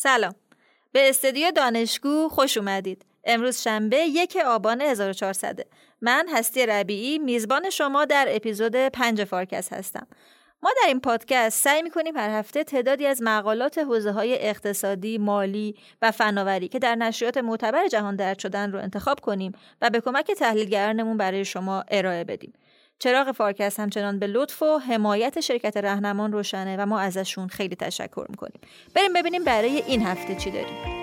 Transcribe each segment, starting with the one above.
سلام. به استودیو دانشکو خوش اومدید. امروز شنبه یک آبان 1400 من هستی ربیعی میزبان شما در اپیزود پنج فارکست هستم. ما در این پادکست سعی می‌کنیم هر هفته تعدادی از مقالات حوزه های اقتصادی، مالی و فناوری که در نشریات معتبر جهان درج شدن رو انتخاب کنیم و به کمک تحلیلگرانمون برای شما ارائه بدیم. چراغ فارکست همچنان به لطف و حمایت شرکت رهنما روشنه و ما ازشون خیلی تشکر می‌کنیم. بریم ببینیم برای این هفته چی داریم.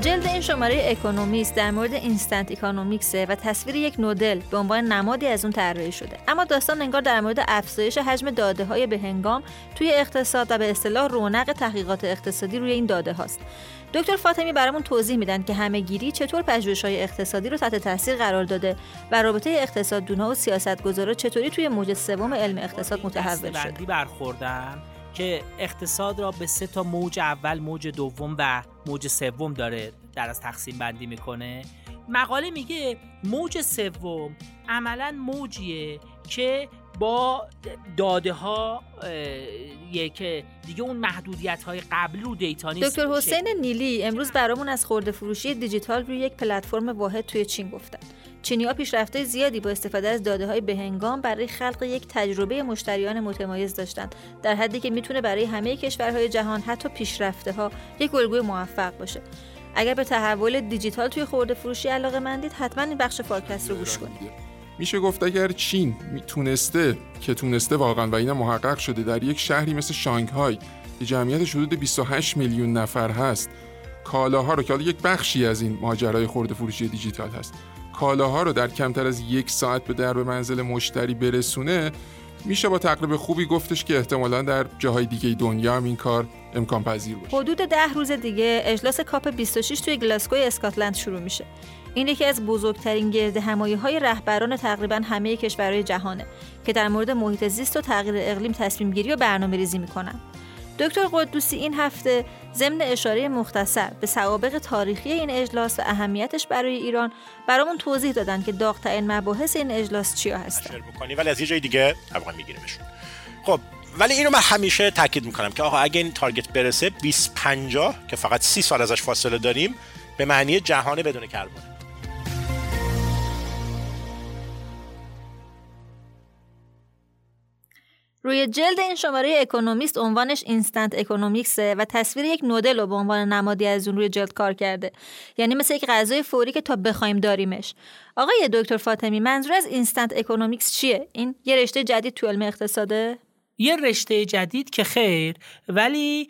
جلد این شماره اکونومیست در مورد اینستنت اکونومیکسه و تصویر یک نودل به عنوان نمادی از اون طراحی شده. اما داستان انگار در مورد افزایش حجم داده های به هنگام توی اقتصاد و به اصطلاح رونق تحقیقات اقتصادی روی این داده هاست. دکتر فاطمی برامون توضیح میدن که همه گیری چطور های اقتصادی رو تحت تاثیر قرار داده و رابطه اقتصاددونها و سیاستگزارا چطوری توی موج سوم علم اقتصاد متحول شده. که اقتصاد را به سه تا موج اول موج دوم و موج سوم داره در از تقسیم بندی می‌کنه. مقاله میگه موج سوم عملا موجیه که با داده ها که دیگه اون محدودیت های قبلی رو دیتا نیست دکتر حسین نیلی امروز برامون از خرده فروشی دیجیتال روی یک پلتفرم واحد توی چین گفتن. چینی ها پیشرفت زیادی با استفاده از داده های بهنگام برای خلق یک تجربه مشتری متمایز داشتند در حدی که می‌تونه برای همه کشورهای جهان حتی پیشرفته ها یک الگوی موفق باشه. اگر به تحول دیجیتال توی خرده فروشی علاقه مندید حتما این بخش فارکست رو گوش کنید. میشه گفت اگر چین تونسته که تونسته واقعا و اینا محقق شده در یک شهری مثل شانگهای که جمعیت حدود 28 میلیون نفر هست کالاها رو که حالا یک بخشی از این ماجرای خورده فروشی دیجیتال هست کالاها رو در کمتر از یک ساعت به درب منزل مشتری برسونه میشه با تقریب خوبی گفتش که احتمالا در جاهای دیگه دنیا هم این کار امکان پذیر باشه. حدود ده روز دیگه اجلاس کاپ 26 توی گلاسکوی اسکاتلند شروع میشه. این یکی از بزرگترین گرد همایی های رهبران تقریبا همه کشورهای جهانه که در مورد محیط زیست و تغییر اقلیم تصمیم گیری و برنامه ریزی می‌کنن. دکتر قدوسی این هفته ضمن اشاره مختصر به سوابق تاریخی این اجلاس و اهمیتش برای ایران برامون توضیح دادن که داغترین مباحث این اجلاس چیا هستن. ولی از یه جای دیگه افغان میگیریمشون خب ولی اینو من همیشه تاکید می‌کنم که آقا اگه این تارگت برسه 2050 که فقط 30 سال ازش فاصله داریم به معنی جهان بدون کربن. روی جلد این شماره اکونومیست عنوانش instant economics ـه و تصویر یک نودل رو به عنوان نمادی از اون روی جلد کار کرده. یعنی مثل یک غذای فوری که تا بخوایم داریمش. آقای دکتر فاطمی منظور از instant economics چیه؟ این یه رشته جدید تو علم اقتصاده؟ یه رشته جدید که خیر ولی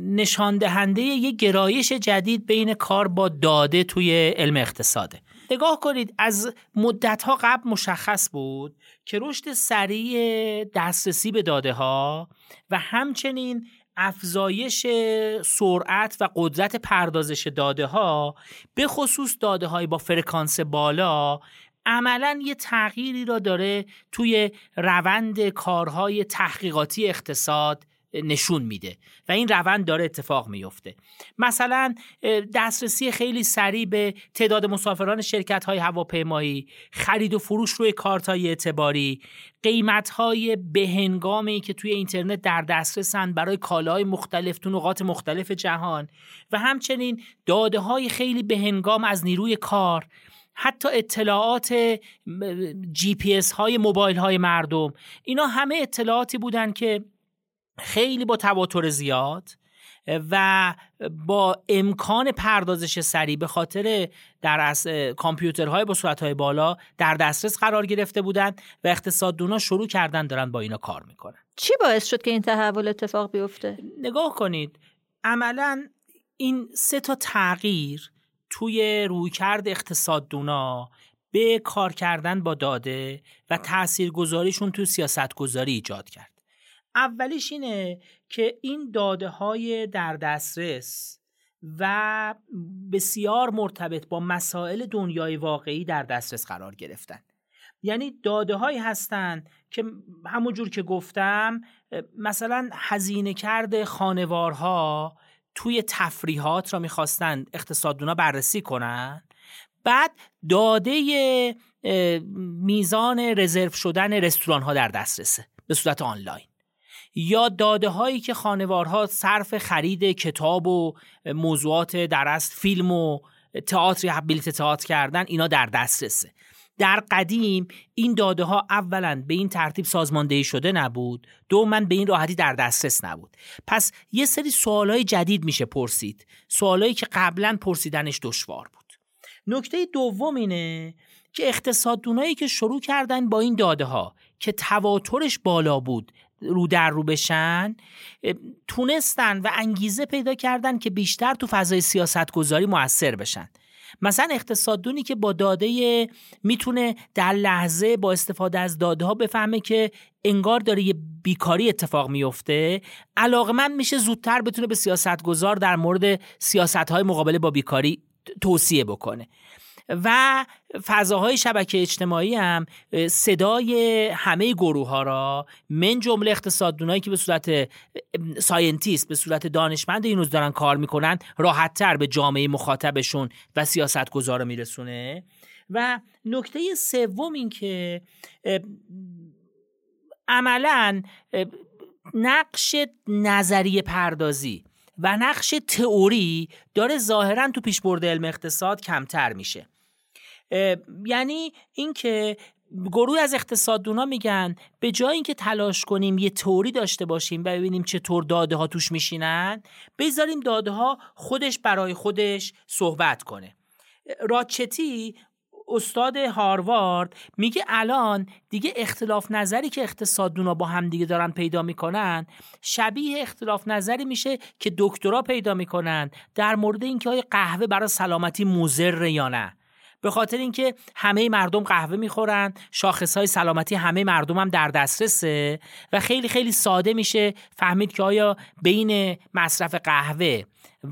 نشان دهنده یه گرایش جدید بین کار با داده توی علم اقتصاده. نگاه کنید از مدت ها قبل مشخص بود که رشد سریع دسترسی به داده ها و همچنین افزایش سرعت و قدرت پردازش داده ها به خصوص داده های با فرکانس بالا عملا یه تغییری را داره توی روند کارهای تحقیقاتی اقتصاد نشون میده و این روند داره اتفاق میفته. مثلا دسترسی خیلی سریع به تعداد مسافران شرکت های هواپیمایی خرید و فروش روی کارت های اعتباری قیمت های بهنگامی که توی اینترنت در دسترسن برای کالاهای مختلف تو نقاط مختلف جهان و همچنین داده های خیلی بهنگام از نیروی کار حتی اطلاعات جی پی اس های موبایل های مردم. اینا همه اطلاعاتی بودن که خیلی با تواتر زیاد و با امکان پردازش سریع به خاطر در از کامپیوترهای با سرعتهای بالا در دسترس قرار گرفته بودند و اقتصاددونا شروع کردن دارن با اینا کار می‌کنن. چی باعث شد که این تحول اتفاق بیفته؟ نگاه کنید عملا این سه تا تغییر توی رویکرد اقتصاددونا به کار کردن با داده و تاثیرگذاریشون تو سیاست گذاری ایجاد کرد. اولیش اینه که این داده های در دسترس و بسیار مرتبط با مسائل دنیای واقعی در دسترس قرار گرفتن. یعنی داده هایی هستند که همونجور که گفتم مثلا هزینه کرده خانوارها توی تفریحات را می‌خواستن اقتصاددونا بررسی کنن. بعد داده میزان رزرو شدن رستوران ها در دسترسه به صورت آنلاین. یا داده هایی که خانوارها صرف خرید کتاب و موضوعات در فیلم و تئاتر یا بلیت تئاتر کردن اینا در دسترسه. در قدیم این داده ها اولا به این ترتیب سازماندهی شده نبود. من به این راحتی در دسترس نبود. پس یه سری سوالای جدید میشه پرسید. سوالایی که قبلا پرسیدنش دشوار بود. نکته دوم اینه که اقتصاددونایی که شروع کردن با این داده ها که تواترش بالا بود رو در رو بشن تونستن و انگیزه پیدا کردن که بیشتر تو فضای سیاست گذاری موثر بشن. مثلا اقتصاددونی که با داده می‌تونه در لحظه با استفاده از داده ها بفهمه که انگار داره یه بیکاری اتفاق میفته علاقه من میشه زودتر بتونه به سیاست گذار در مورد سیاست های مقابله با بیکاری توصیه بکنه. و فضاهای شبکه اجتماعی هم صدای همه گروه ها را من جمله اقتصاددونایی که به صورت ساینتیست به صورت دانشمند این روز دارن کار می‌کنن راحت تر به جامعه مخاطبشون و سیاست گذارا میرسونه. و نکته سوم این که عملا نقش نظریه پردازی و نقش تئوری داره ظاهرا تو پیشبرد علم اقتصاد کمتر میشه. یعنی اینکه گروه از اقتصاددونا میگن به جای اینکه تلاش کنیم یه توری داشته باشیم و ببینیم چطور داده ها توش میشینن بذاریم داده ها خودش برای خودش صحبت کنه. راچتی استاد هاروارد میگه الان دیگه اختلاف نظری که اقتصاددونا با هم دیگه دارن پیدا می‌کنن شبیه اختلاف نظری میشه که دکترا پیدا می‌کنن در مورد اینکه آیا قهوه برای سلامتی مضر یا نه. به خاطر اینکه همه مردم قهوه می‌خورن شاخص های سلامتی همه مردم هم در دسترسه و خیلی خیلی ساده میشه فهمید که آیا بین مصرف قهوه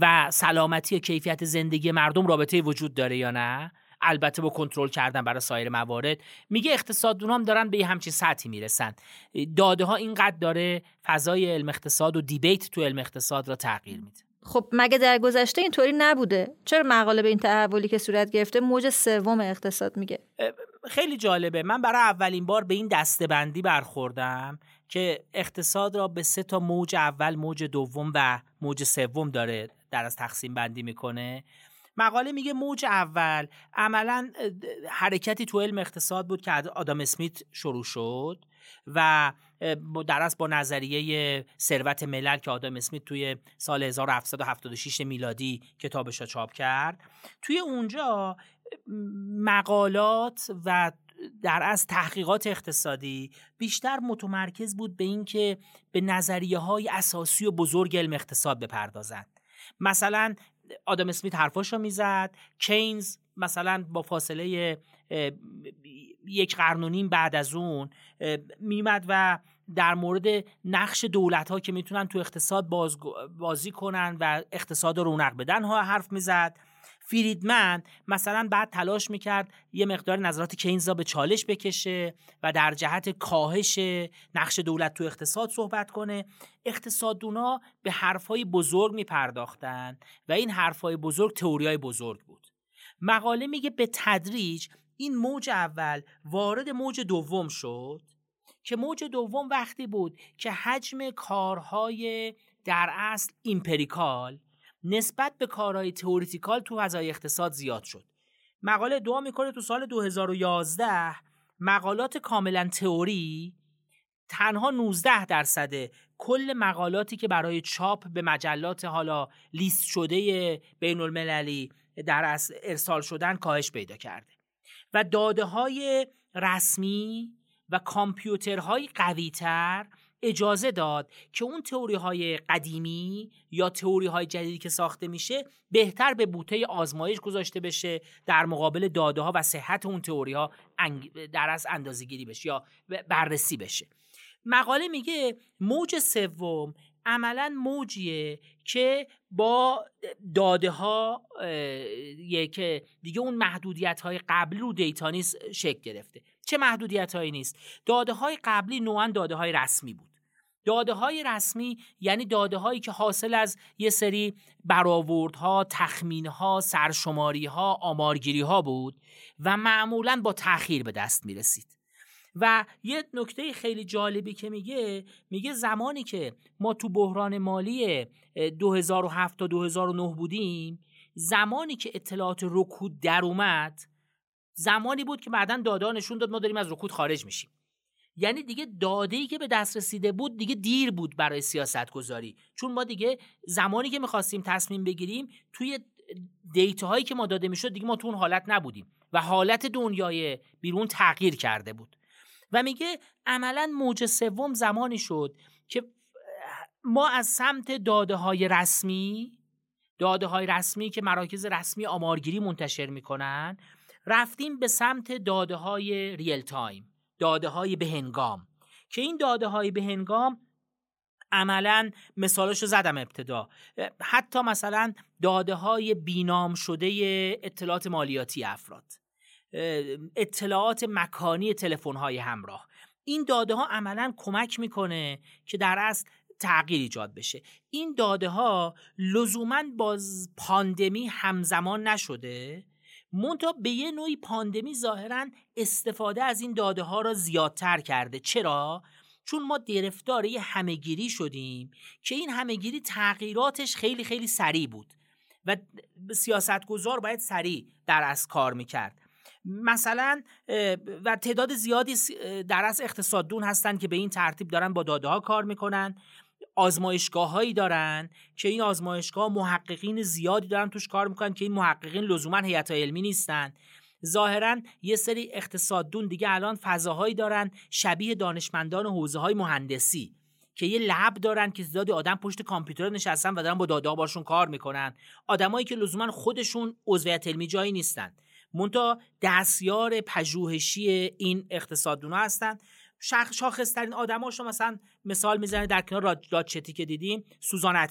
و سلامتی و کیفیت زندگی مردم رابطه وجود داره یا نه؟ البته با کنترل کردن برای سایر موارد. میگه اقتصاددون هم دارن به همچین سطحی می‌رسن. داده ها اینقدر داره فضای علم اقتصاد و دیبیت تو علم اقتصاد را تغییر میده. خب مگه در گذشته اینطوری نبوده؟ چرا مقاله به این تحولی که صورت گرفته موج سوم اقتصاد میگه؟ خیلی جالبه. من برای اولین بار به این دستبندی برخوردم که اقتصاد را به سه تا موج اول موج دوم و موج سوم داره در از تقسیم بندی می‌کنه. مقاله میگه موج اول عملا حرکتی تو علم اقتصاد بود که آدم اسمیت شروع شد و در با نظریه ثروت ملل که آدم اسمیت توی سال 1776 میلادی کتابش را چاپ کرد. توی اونجا مقالات و در از تحقیقات اقتصادی بیشتر متمرکز بود به اینکه به نظریه های اساسی و بزرگ علم اقتصاد بپردازند. مثلا آدم اسمیت حرفاش رو می‌زد. کینز مثلا با فاصله یک قرن و نیم بعد از اون میمد و در مورد نقش دولت ها که می‌تونن تو اقتصاد بازی کنن و اقتصاد رو رونق بدن ها حرف می‌زد. فریدمن مثلا بعد تلاش می‌کرد یه مقدار نظرات کینز را به چالش بکشه و در جهت کاهش نقش دولت تو اقتصاد صحبت کنه. اقتصادونا به حرفهای بزرگ میپرداختن و این حرفهای بزرگ تئوریای بزرگ بود. مقاله میگه به تدریج این موج اول وارد موج دوم شد که موج دوم وقتی بود که حجم کارهای در اصل empirical نسبت به کارهای theoretical تو فضای اقتصاد زیاد شد. مقاله ادعا می‌کنه تو سال 2011 مقالات کاملا تئوری تنها 19 درصد کل مقالاتی که برای چاپ به مجلات حالا لیست شده بین المللی در ارسال شدن کاهش پیدا کرده. و داده های رسمی و کامپیوترهای قویتر اجازه داد که اون تئوری های قدیمی یا تئوری های جدیدی که ساخته میشه بهتر به بوته آزمایش گذاشته بشه در مقابل داده ها و صحت اون تئوری ها در از اندازه گیری بشه یا بررسی بشه. مقاله میگه موج سوم عملا موجیه که با داده ها که دیگه اون محدودیت های قبلی رو دیتا نیست شکل گرفته. چه محدودیت هایی نیست؟ داده های قبلی نوعا داده های رسمی بود. داده های رسمی یعنی داده هایی که حاصل از یه سری برآوردها، تخمینها، آمارگیری ها بود و معمولا با تأخیر به دست می رسید. و یه نکته خیلی جالبی که میگه میگه زمانی که ما تو بحران مالی 2007 تا 2009 بودیم زمانی که اطلاعات رکود در اومد زمانی بود که بعدا داده نشون داد ما داریم از رکود خارج میشیم. یعنی دیگه داده ای که به دست رسیده بود دیگه دیر بود برای سیاست گذاری چون ما دیگه زمانی که می‌خواستیم تصمیم بگیریم توی دیتا هایی که ما داده می‌شد دیگه ما تو اون حالت نبودیم و حالت دنیای بیرون تغییر کرده بود. و میگه عملا موج سوم زمانی شد که ما از سمت داده های رسمی داده های رسمی که مراکز رسمی آمارگیری منتشر می‌کنن رفتیم به سمت داده های ریل تایم داده های بهنگام. که این داده های بهنگام عملا مثالش زدم ابتدا. حتی مثلا داده های بینام شده اطلاعات مالیاتی افراد. اطلاعات مکانی تلفن های همراه. این داده ها عملا کمک می‌کنه که در اصل تغییر ایجاد بشه. این داده ها لزوما با پاندمی همزمان نشده. مونتا به یه نوعی پاندمی ظاهرا استفاده از این داده ها را زیادتر کرده. چرا؟ چون ما گرفتار یه همهگیری شدیم که این همهگیری تغییراتش خیلی خیلی سریع بود و سیاستگزار باید سریع در از کار می‌کرد. مثلا و تعداد زیادی در از اقتصاددون هستن که به این ترتیب دارن با داده ها کار می‌کنن. آزمایشگاه هایی دارن که این آزمایشگاه محققین زیادی دارن توش کار می‌کنن که این محققین لزوما هیئت علمی نیستن. ظاهرا یه سری اقتصاددون دیگه الان فضاهایی دارن شبیه دانشمندان حوزه های مهندسی که یه لب دارن که زیادی آدم پشت کامپیوتر نشستن و دارن با داده باشون کار می‌کنن. آدمایی که لزوما خودشون عضویت علمی جایی نیستن. مونتا دستیار پژوهشی این اقتصاددونا هستن. شاخصترین آدماشو مثلا مثال می‌زنه در کنار راچتی که دیدیم سوزان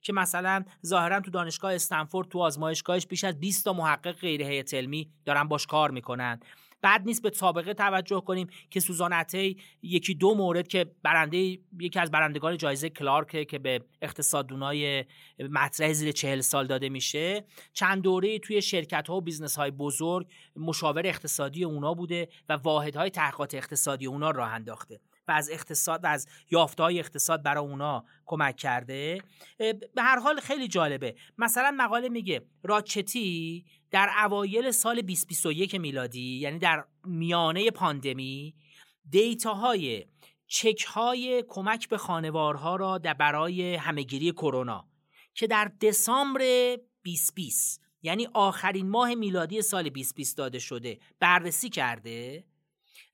که مثلا ظاهرا تو دانشگاه استنفورد تو آزمایشگاهش بیش از 20 تا محقق غیر هیئت علمی دارن باش کار می‌کنن. بد نیست به سابقه توجه کنیم که سوزان اتی یکی دو مورد که برنده یکی از برندگان جایزه کلارک که به اقتصاددونای مطرح زیر چهل سال داده میشه چند دوره توی شرکت ها و business های بزرگ مشاور اقتصادی اونا بوده و واحدهای تحقیقات اقتصادی اونا راه انداخته و از اقتصاد و از یافته های اقتصاد برای اونا کمک کرده. به هر حال خیلی جالبه. مثلا مقاله میگه راج چتی در اوایل سال 2021 میلادی یعنی در میانه پاندمی دیتاهای چک های کمک به خانوارها را در برای همهگیری کرونا که در دسامبر 2020 یعنی آخرین ماه میلادی سال 2020 داده شده بررسی کرده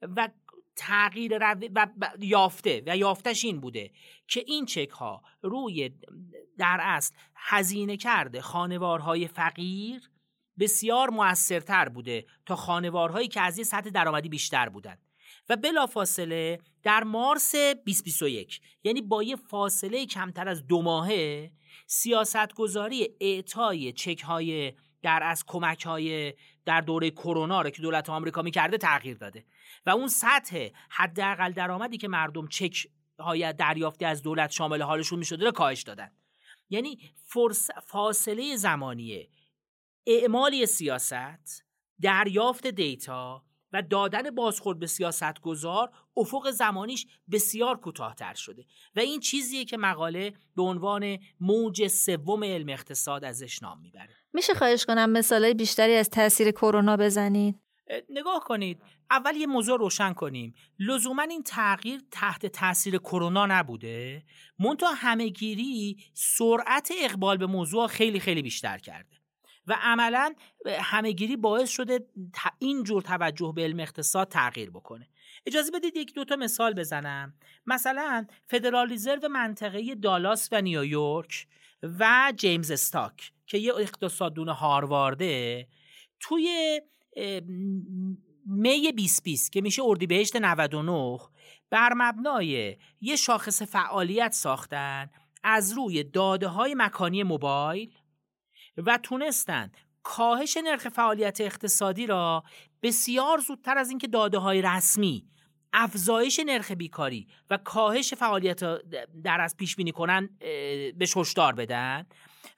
و تغییر و یافته و یافتش این بوده که این چک ها روی در اصل هزینه کرده خانوارهای فقیر بسیار موثرتر بوده تا خانوارهایی که از یه سطح درآمدی بیشتر بودند و بلافاصله در مارس 2021 یعنی با یه فاصله کمتر از دو ماهه سیاستگذاری اعطای چک های در از کمک های در دوره کرونا رو که دولت آمریکا می‌کرده تغییر داده. و اون سطح حداقل درآمدی که مردم چک های دریافتی از دولت شامل حالشون می‌شده رو کاهش دادن. یعنی فاصله زمانیه اعمالی سیاست دریافت دیتا و دادن بازخورد به سیاست گذار افق زمانیش بسیار کوتاهتر شده و این چیزیه که مقاله به عنوان موج سوم علم اقتصاد ازش نام می‌بره. میشه خواهش کنم مثالای بیشتری از تاثیر کرونا بزنید؟ نگاه کنید. اول یه موضوع روشن کنیم. لزوما این تغییر تحت تاثیر کرونا نبوده. منتها همهگیری سرعت اقبال به موضوع خیلی خیلی بیشتر کرده. و عملا همهگیری باعث شده اینجور توجه به علم اقتصاد تغییر بکنه. اجازه بدید یک دوتا مثال بزنم. مثلا فدرال ریزرو منطقه دالاس و نیویورک و جیمز استاک که یه اقتصاددون هاروارده توی می 2020 که میشه اردیبهشت 99 بر مبنای یه شاخص فعالیت ساختن از روی داده های مکانی موبایل و تونستن کاهش نرخ فعالیت اقتصادی را بسیار زودتر از اینکه داده های رسمی افزایش نرخ بیکاری و کاهش فعالیت در از پیش بینی کنن به هشدار بدن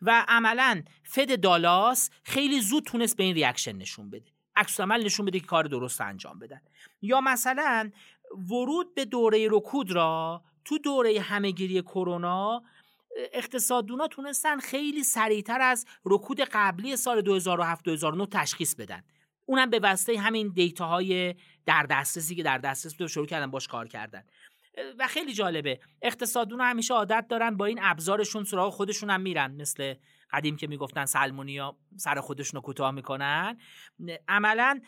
و عملا فد دالاس خیلی زود تونست به این reaction نشون بده. عکس‌العمل نشون بده که کار درست انجام بدن. یا مثلا ورود به دوره رکود را تو دوره همهگیری کرونا اقتصاددونا تونستن خیلی سریعتر از رکود قبلی سال 2007 2009 تشخیص بدن. اونم به واسطه همین data های در دسترسی که در دسترس بوده شروع کردن باش کار کردن. و خیلی جالبه اقتصاددونا همیشه عادت دارن با این ابزارشون سراغ خودشون هم میرن. مثل قدیم که می‌گفتن سلمونیا سر خودشون رو کوتاه می‌کنن. عملا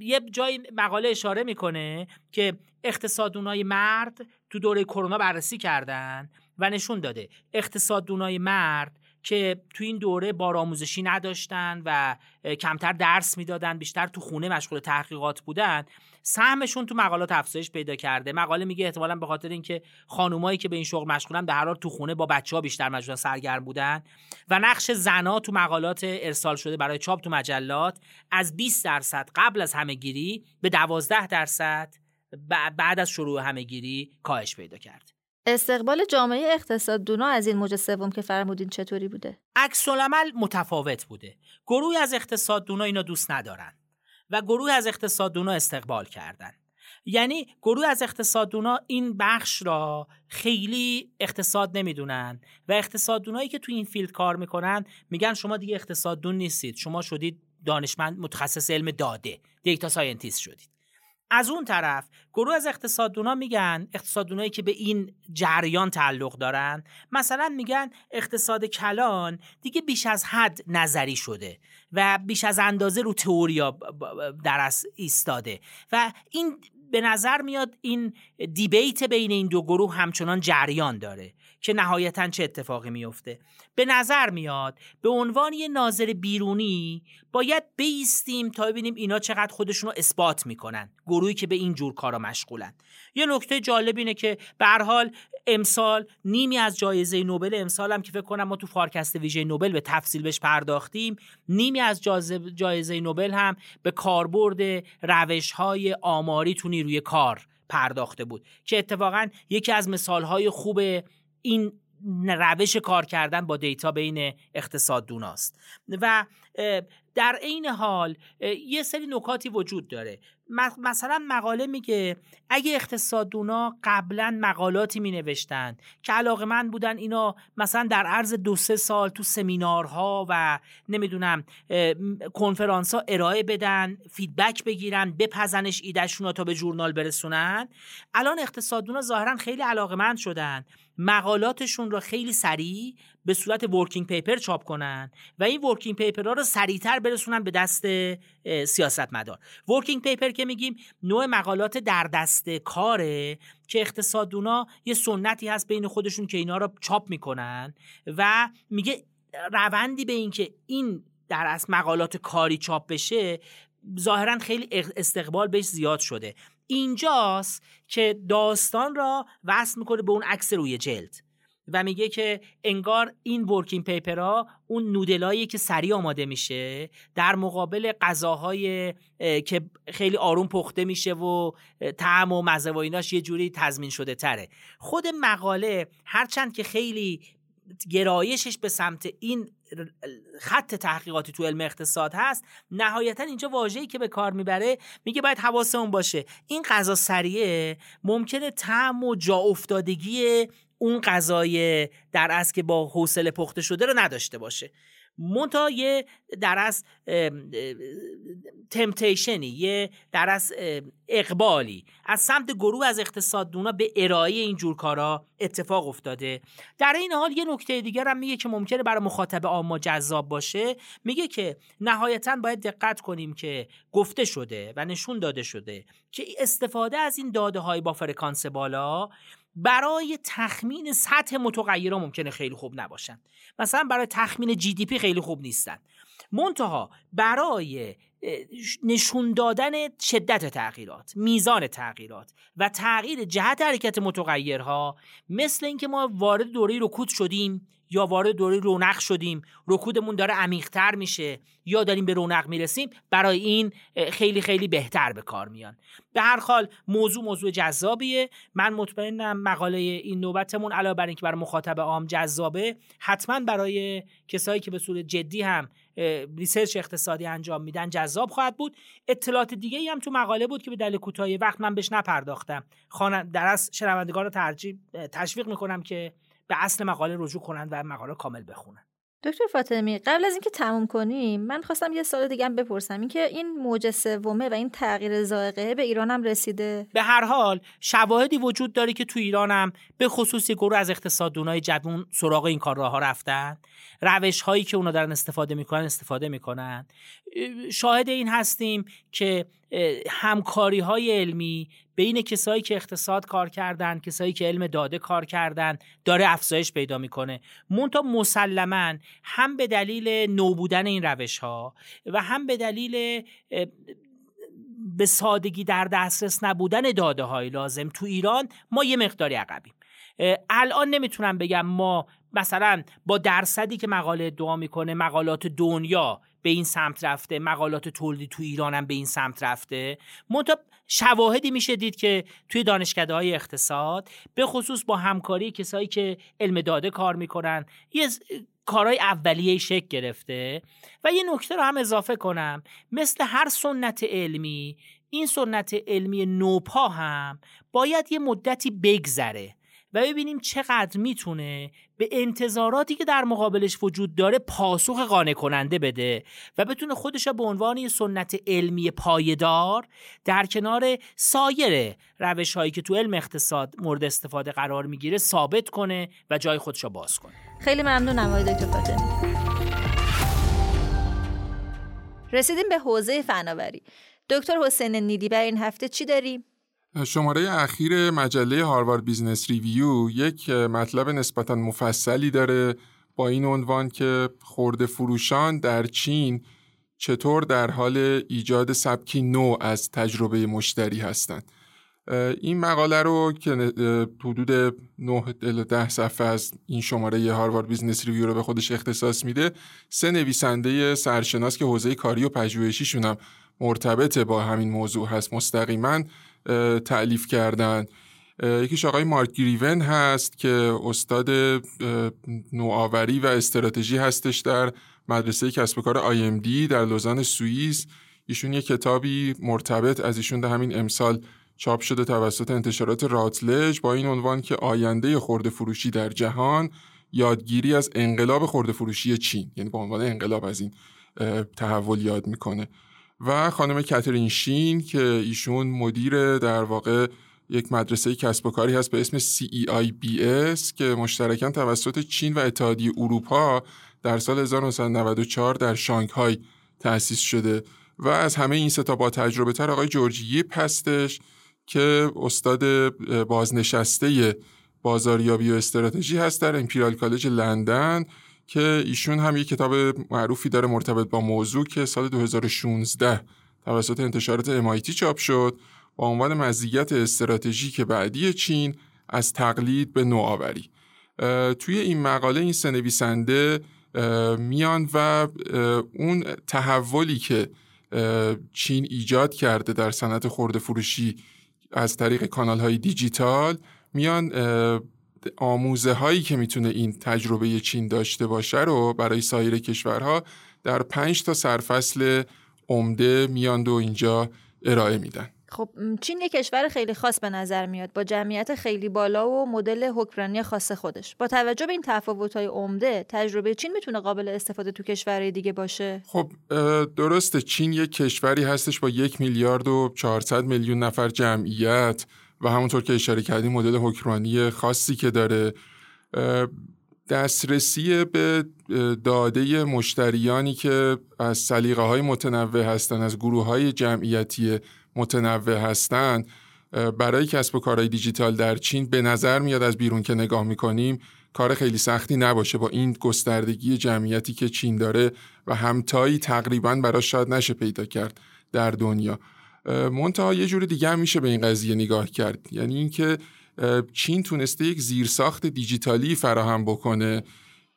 یه جای مقاله اشاره می‌کنه که اقتصاددونای مرد تو دوره کرونا بررسی کردن. و نشون داده. اقتصاددونای مرد که تو این دوره بارآموزشی نداشتن و کمتر درس می‌دادن بیشتر تو خونه مشغول تحقیقات بودن سهمشون تو مقالات افزایش پیدا کرده. مقاله میگه احتمالا به خاطر اینکه خانومایی که به این شغل مشغولن به هر حال تو خونه با بچه ها بیشتر مشغول سرگرم بودن. و نقش زنا تو مقالات ارسال شده برای چاپ تو مجلات از 20 درصد قبل از همهگیری به 12 درصد بعد از شروع همهگیری کاهش پیدا کرد. استقبال جامعه اقتصاددونا از این موج سوم که فرمودین چطوری بوده؟ عکس العمل متفاوت بوده. گروهی از اقتصاددونا اینو دوست ندارن و گروه از اقتصاددونا استقبال کردن. یعنی گروه از اقتصاددونا این بخش را خیلی اقتصاد نمی‌دونن و اقتصاددونایی که تو این field کار می‌کنن میگن شما دیگه اقتصاددون نیستید شما شدید دانشمند متخصص علم داده data scientist شدید از اون طرف گروهی از اقتصاددونا میگن اقتصاددونایی که به این جریان تعلق دارن مثلا میگن اقتصاد کلان دیگه بیش از حد نظری شده و بیش از اندازه رو تئوریا در ایستاده و این به نظر میاد این دیبیت بین این دو گروه همچنان جریان داره. که نهایتا چه اتفاقی میفته به نظر میاد به عنوان یه ناظر بیرونی باید بیستیم تا ببینیم اینا چقدر خودشون رو اثبات می‌کنن. گروهی که به این جور کارا مشغولن. یه نکته جالب اینه که به حال امسال نیمی از جایزه نوبل امسال هم که فکر کنم ما تو فارکست ویژه نوبل به تفصیل بهش پرداختیم نیمی از جایزه نوبل هم به کاربرد روش های آماری تو نیروی کار پرداخته بود که اتفاقا یکی از مثالهای خوب این روش کار کردن با دیتا بین اقتصاد دوناست. و در عین حال یه سری نکاتی وجود داره. مثلا مقاله میگه اگه اقتصاددونا قبلا مقالاتی می نوشتن که علاقه من بودن اینا مثلا در عرض دو سه سال تو سمینارها و نمی‌دونم کنفرانس ها ارائه بدن feedback بگیرن بپزنش ایدهشون تا به journal برسونن. الان اقتصاددونا ظاهرا خیلی علاقه‌مند شدن. مقالاتشون رو خیلی سریع به صورت working paper چاپ کنن و این working paper ها رو سریعتر برسونن به دست سیاستمدار. working paper که میگیم نوع مقالات در دست کاره که اقتصادونا یه سنتی هست بین خودشون که اینا رو چاپ می‌کنن و میگه روندی به اینکه این در از مقالات کاری چاپ بشه ظاهرا خیلی استقبال بهش زیاد شده. اینجاست که داستان را وصل می‌کنه به اون عکس روی جلد. و میگه که انگار این ورکینگ پیپرها اون نودلایی که سریع آماده میشه در مقابل غذاهای که خیلی آروم پخته میشه و طعم و مزه و ایناش یه جوری تضمین شده تره. خود مقاله هرچند که خیلی گرایشش به سمت این خط تحقیقاتی تو علم اقتصاد هست نهایتا اینجا واژه‌ای که به کار می‌بره میگه باید حواسمون باشه. این غذا سریعه ممکنه طعم و جا افتادگی اون غذای در از که با حوصله پخته شده رو نداشته باشه. منتها یه در از تمتیشنی یه در از اقبالی. از سمت گروه از اقتصاددونا به ارائه این جور کارا اتفاق افتاده. در این حال یه نکته دیگر هم میگه که ممکنه برای مخاطب عام جذاب باشه. میگه که نهایتا باید دقت کنیم که گفته شده و نشون داده شده که استفاده از این داده های با فرکانس بالا برای تخمین سطح متغیرها ممکنه خیلی خوب نباشن. مثلا برای تخمین جی دی پی خیلی خوب نیستن. منتها برای نشون دادن شدت تغییرات میزان تغییرات و تغییر جهت حرکت متغیرها مثل اینکه ما وارد دوره رکود شدیم یا وارد دوره رونق شدیم رکودمون داره عمیقتر میشه یا داریم به رونق می‌رسیم برای این خیلی خیلی بهتر به کار میان. به هر حال موضوع موضوع جذابیه. من مطمئنم مقاله این نوبتمون علاوه بر اینکه برای مخاطب عام جذابه حتما برای کسایی که به صورت جدی هم research اقتصادی انجام میدن جذاب خواهد بود. اطلاعات دیگه ای هم تو مقاله بود که به دلیل کوتاهی وقت من بهش نپرداختم. در از شنوندگان رو ترجیح تشویق می‌کنم که به اصل مقاله رجوع کنند و مقاله کامل بخونن. دکتر فاطمی قبل از اینکه تموم کنیم من خواستم یه سوال دیگه هم بپرسم. اینکه این موج سومه و این تغییر ذائقه به ایران هم رسیده؟ به هر حال شواهدی وجود داره که تو ایران هم به خصوص گروه از اقتصاددونای جوون سراغ این کار راه رفتن. روش هایی که اونا دارن استفاده می‌کنن استفاده می‌کنن. شاهد این هستیم که همکاری های علمی بین کسایی که اقتصاد کار کردن کسایی که علم داده کار کردن داره افزایش پیدا می‌کنه. مونتا مسلما هم به دلیل نو بودن این روش ها و هم به دلیل به سادگی در دسترس نبودن داده های لازم تو ایران ما یه مقداری عقبیم. الان نمی‌تونم بگم ما مثلا با درصدی که مقاله ادعا می‌کنه مقالات دنیا به این سمت رفته مقالات تولیدی تو ایران هم به این سمت رفته. منتها شواهدی میشه دید که توی دانشکده های اقتصاد به خصوص با همکاری کسایی که علم داده کار می‌کنن یه کارهای اولیه شکل گرفته و یه نکته رو هم اضافه کنم. مثل هر سنت علمی این سنت علمی نوپا هم باید یه مدتی بگذره و ببینیم چقدر می‌تونه به انتظاراتی که در مقابلش وجود داره پاسخ قانع کننده بده و بتونه خودش به عنوان یه سنت علمی پایدار در کنار سایر روش هایی که تو علم اقتصاد مورد استفاده قرار می‌گیره ثابت کنه و جای خودش باز کنه. خیلی ممنونم آقای دکتر فاطمی. رسیدیم به حوزه فناوری. دکتر حسین نیدی برای این هفته چی داریم؟ شماره اخیر مجله Harvard Business Review یک مطلب نسبتا مفصلی داره با این عنوان که خورده فروشان در چین چطور در حال ایجاد سبکی نو از تجربه مشتری هستند. این مقاله رو که حدود 9 الی 10 صفحه از این شماره Harvard Business Review رو به خودش اختصاص میده سه نویسنده سرشناس که حوزه کاری و پژوهشیشون هم مرتبط با همین موضوع هست مستقیما تعلیف کردن. یکیش آقای مارک گریون هست که استاد نوآوری و استراتژی هستش در مدرسه کسب و کار دی در لوزان سوئیس. ایشون یه کتابی مرتبط از ایشون در همین امسال چاپ شده توسط انتشارات راتلج با این عنوان که آینده خورده فروشی در جهان یادگیری از انقلاب خورده فروشی چین. یعنی با عنوان انقلاب از این تحول یاد می‌کنه. و خانم کاترین شین که ایشون مدیر در واقع یک مدرسه کسب و کاری هست به اسم CEIBS که مشترکاً توسط چین و اتحادیه اروپا در سال 1994 در شانگهای تأسیس شده و از همه این ستا با تجربه تر آقای جورجی پستش که استاد بازنشسته بازاریابی و استراتژی هست در امپیریال کالج لندن که ایشون هم یک کتاب معروفی داره مرتبط با موضوع که سال 2016 توسط انتشارات MIT چاپ شد با عنوان مزیت استراتژیک بعدی چین از تقلید به نوآوری. توی این مقاله این سه نویسنده میان و اون تحولی که چین ایجاد کرده در صنعت خورده فروشی از طریق کانال های دیجیتال میان آموزه هایی که می‌تونه این تجربه چین داشته باشه رو برای سایر کشورها در پنج تا سرفصل عمده میاند و اینجا ارائه میدن. خب چین یک کشور خیلی خاص به نظر میاد. با جمعیت خیلی بالا و مدل حکمرانی خاص خودش. با توجه به این های عمده تجربه چین می‌تونه قابل استفاده تو کشورهای دیگه باشه؟ خب درسته. چین یک کشوری هستش با یک میلیارد و 400 میلیون نفر جمعیت. و همونطور که اشاره کردیم مدل حکمرانی خاصی که داره دسترسی به داده مشتریانی که از سلیقه های متنوع هستند از گروه های جمعیتی متنوع هستند برای کسب و کارهای دیجیتال در چین به نظر میاد از بیرون که نگاه می‌کنیم کار خیلی سختی نباشه با این گستردگی جمعیتی که چین داره و همتایی تقریبا براش شاید نشه پیدا کرد در دنیا. منتها یه جور دیگه هم میشه به این قضیه نگاه کرد. یعنی اینکه چین تونسته یک زیرساخت دیجیتالی فراهم بکنه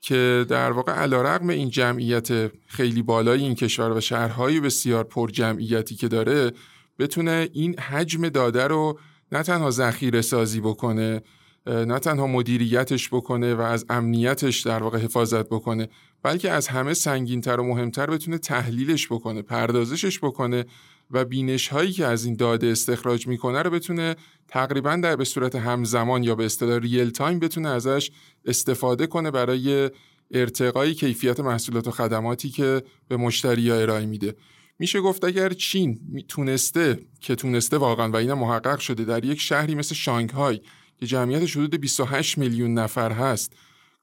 که در واقع علیرغم این جمعیت خیلی بالای این کشور و شهرهای بسیار پر جمعیتی که داره بتونه این حجم داده رو نه تنها ذخیره سازی بکنه نه تنها مدیریتش بکنه و از امنیتش در واقع حفاظت بکنه بلکه از همه سنگینتر و مهمتر بتونه تحلیلش بکنه پردازشش بکنه و بینش هایی که از این داده استخراج می‌کنه رو بتونه تقریبا در به صورت همزمان یا به اصطلاح real time بتونه ازش استفاده کنه برای ارتقای کیفیت محصولات و خدماتی که به مشتری ارائه میده. میشه گفت اگر چین تونسته که تونسته واقعا و این محقق شده در یک شهری مثل شانگهای که جمعیتش حدود 28 میلیون نفر هست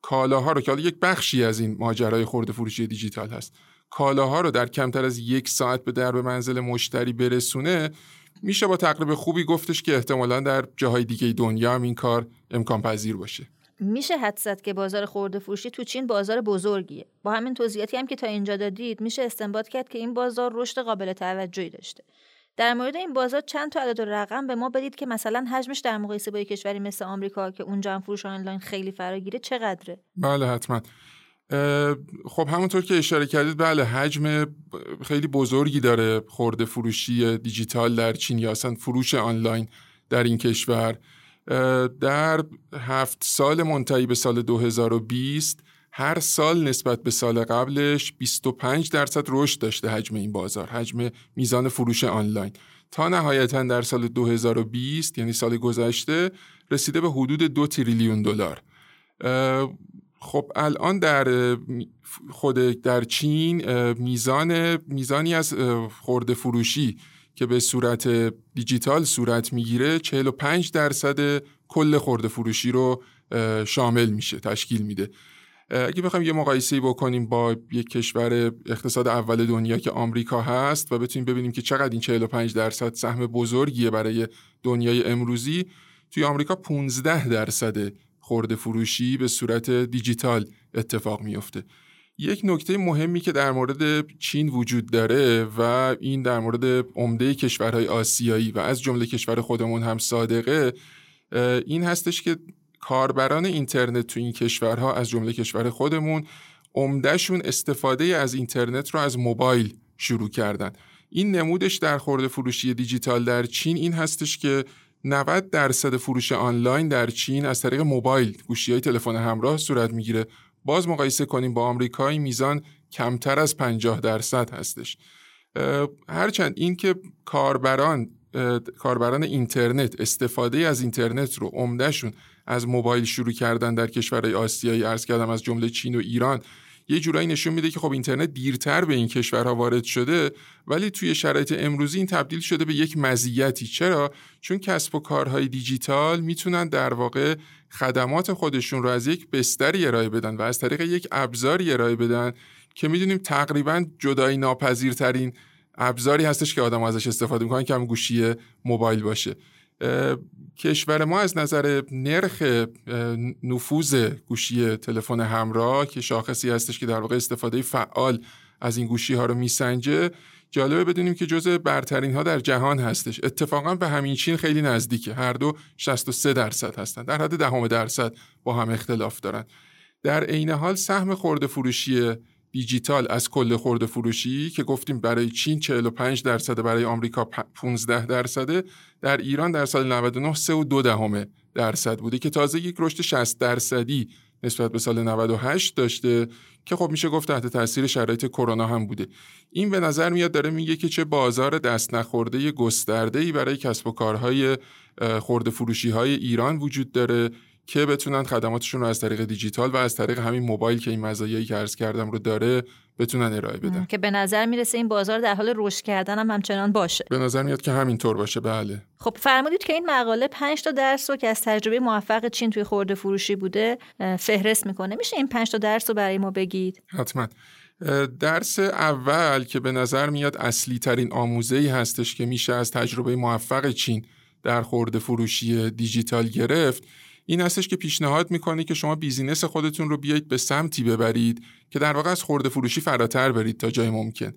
کالاها رو که حالا یک بخشی از این ماجرای خورده فروشی دیجیتال هست کالاها رو در کمتر از یک ساعت به درب منزل مشتری برسونه میشه با تقریب خوبی گفتش که احتمالا در جاهای دیگه دنیا هم این کار امکان پذیر باشه. میشه حد زد که بازار خورده فروشی تو چین بازار بزرگیه. با همین توضیحاتی هم که تا اینجا دادید میشه استنباط کرد که این بازار رشد قابل توجهی داشته. در مورد این بازار چند تا عدد و رقم به ما بدید که مثلا حجمش در مقایسه با کشوری مثل آمریکا که اونجا هم فروش آنلاین خیلی فراگیره چقدره؟ بله حتما. خب همونطور که اشاره کردید بله حجم خیلی بزرگی داره خورده فروشی دیجیتال در چین یا اصلا فروش آنلاین در این کشور. در هفت سال منتهی به سال 2020 هر سال نسبت به سال قبلش 25 درصد رشد داشته حجم این بازار حجم میزان فروش آنلاین. تا نهایتا در سال 2020 یعنی سال گذشته رسیده به حدود دو تریلیون دلار. خب الان در خود در چین میزان میزانی از خورده فروشی که به صورت دیجیتال صورت می‌گیره 45 درصد کل خورده فروشی رو شامل میشه تشکیل میده. اگه بخوایم یه مقایسه بکنیم با یک کشور اقتصاد اول دنیا که آمریکا هست و بتونیم ببینیم که چقدر این 45 درصد سهم بزرگیه برای دنیای امروزی توی آمریکا 15 درصد خورده فروشی به صورت دیجیتال اتفاق میفته یک نکته مهمی که در مورد چین وجود داره و این در مورد عمده کشورهای آسیایی و از جمله کشور خودمون هم صادقه این هستش که کاربران اینترنت تو این کشورها از جمله کشور خودمون عمدهشون استفاده از اینترنت رو از موبایل شروع کردن. این نمودش در خورده فروشی دیجیتال در چین این هستش که 90 درصد فروش آنلاین در چین از طریق موبایل گوشی های تلفن همراه صورت می‌گیره. باز مقایسه کنیم با آمریکا میزان کمتر از 50 درصد هستش. هرچند این که کاربران کاربران اینترنت استفاده از اینترنت رو عمدهشون از موبایل شروع کردن در کشورهای آسیایی عرض کردم از جمله چین و ایران یه جورایی نشون میده که خب اینترنت دیرتر به این کشورها وارد شده ولی توی شرایط امروزی این تبدیل شده به یک مزیتی. چرا؟ چون کسب و کارهای دیجیتال می‌تونن در واقع خدمات خودشون رو از یک بستری ارائه بدن و از طریق یک ابزاری ارائه بدن که می‌دونیم تقریبا جدایی ناپذیرترین ابزاری هستش که آدم ازش استفاده می‌کنن که هم گوشی موبایل باشه. کشور ما از نظر نرخ نفوذ گوشی تلفن همراه که شاخصی هستش که در واقع استفاده فعال از این گوشی ها رو میسنجه جالبه بدونیم که جزء برترین ها در جهان هستش. اتفاقا به همین چین خیلی نزدیکه. هر دو 63 درصد هستند در حد دهم درصد با هم اختلاف دارن. در عین حال سهم خورده فروشی دیجیتال از کل خورده فروشی که گفتیم برای چین 45 درصد برای آمریکا 15 درصده در ایران در سال 99 3 و 2 دهم درصد بوده که تازه یک رشد 60 درصدی نسبت به سال 98 داشته که خب میشه گفت تحت تاثیر شرایط کرونا هم بوده. این به نظر میاد داره میگه که چه بازار دست نخورده گسترده ای برای کسب و کارهای خورده فروشی های ایران وجود داره که بتونن خدماتشون رو از طریق دیجیتال و از طریق همین موبایل که این مزایایی که عرض کردم رو داره بتونن ارائه بدن. که به نظر می‌رسه این بازار در حال رشد کردن هم همچنان باشه. به نظر میاد که همینطور باشه بله. خب فرمودید که این مقاله 5 تا درس رو که از تجربه موفق چین توی خورده فروشی بوده فهرست می‌کنه. میشه این 5 تا درس رو برای ما بگید؟ حتما. درس اول که به نظر میاد اصلی ترین آموزه ای هستش که میشه از تجربه موفق چین در خورده فروشی دیجیتال گرفت این هستش که پیشنهاد می‌کنه که شما business خودتون رو بیایید به سمتی ببرید که در واقع از خورده فروشی فراتر برید تا جای ممکن.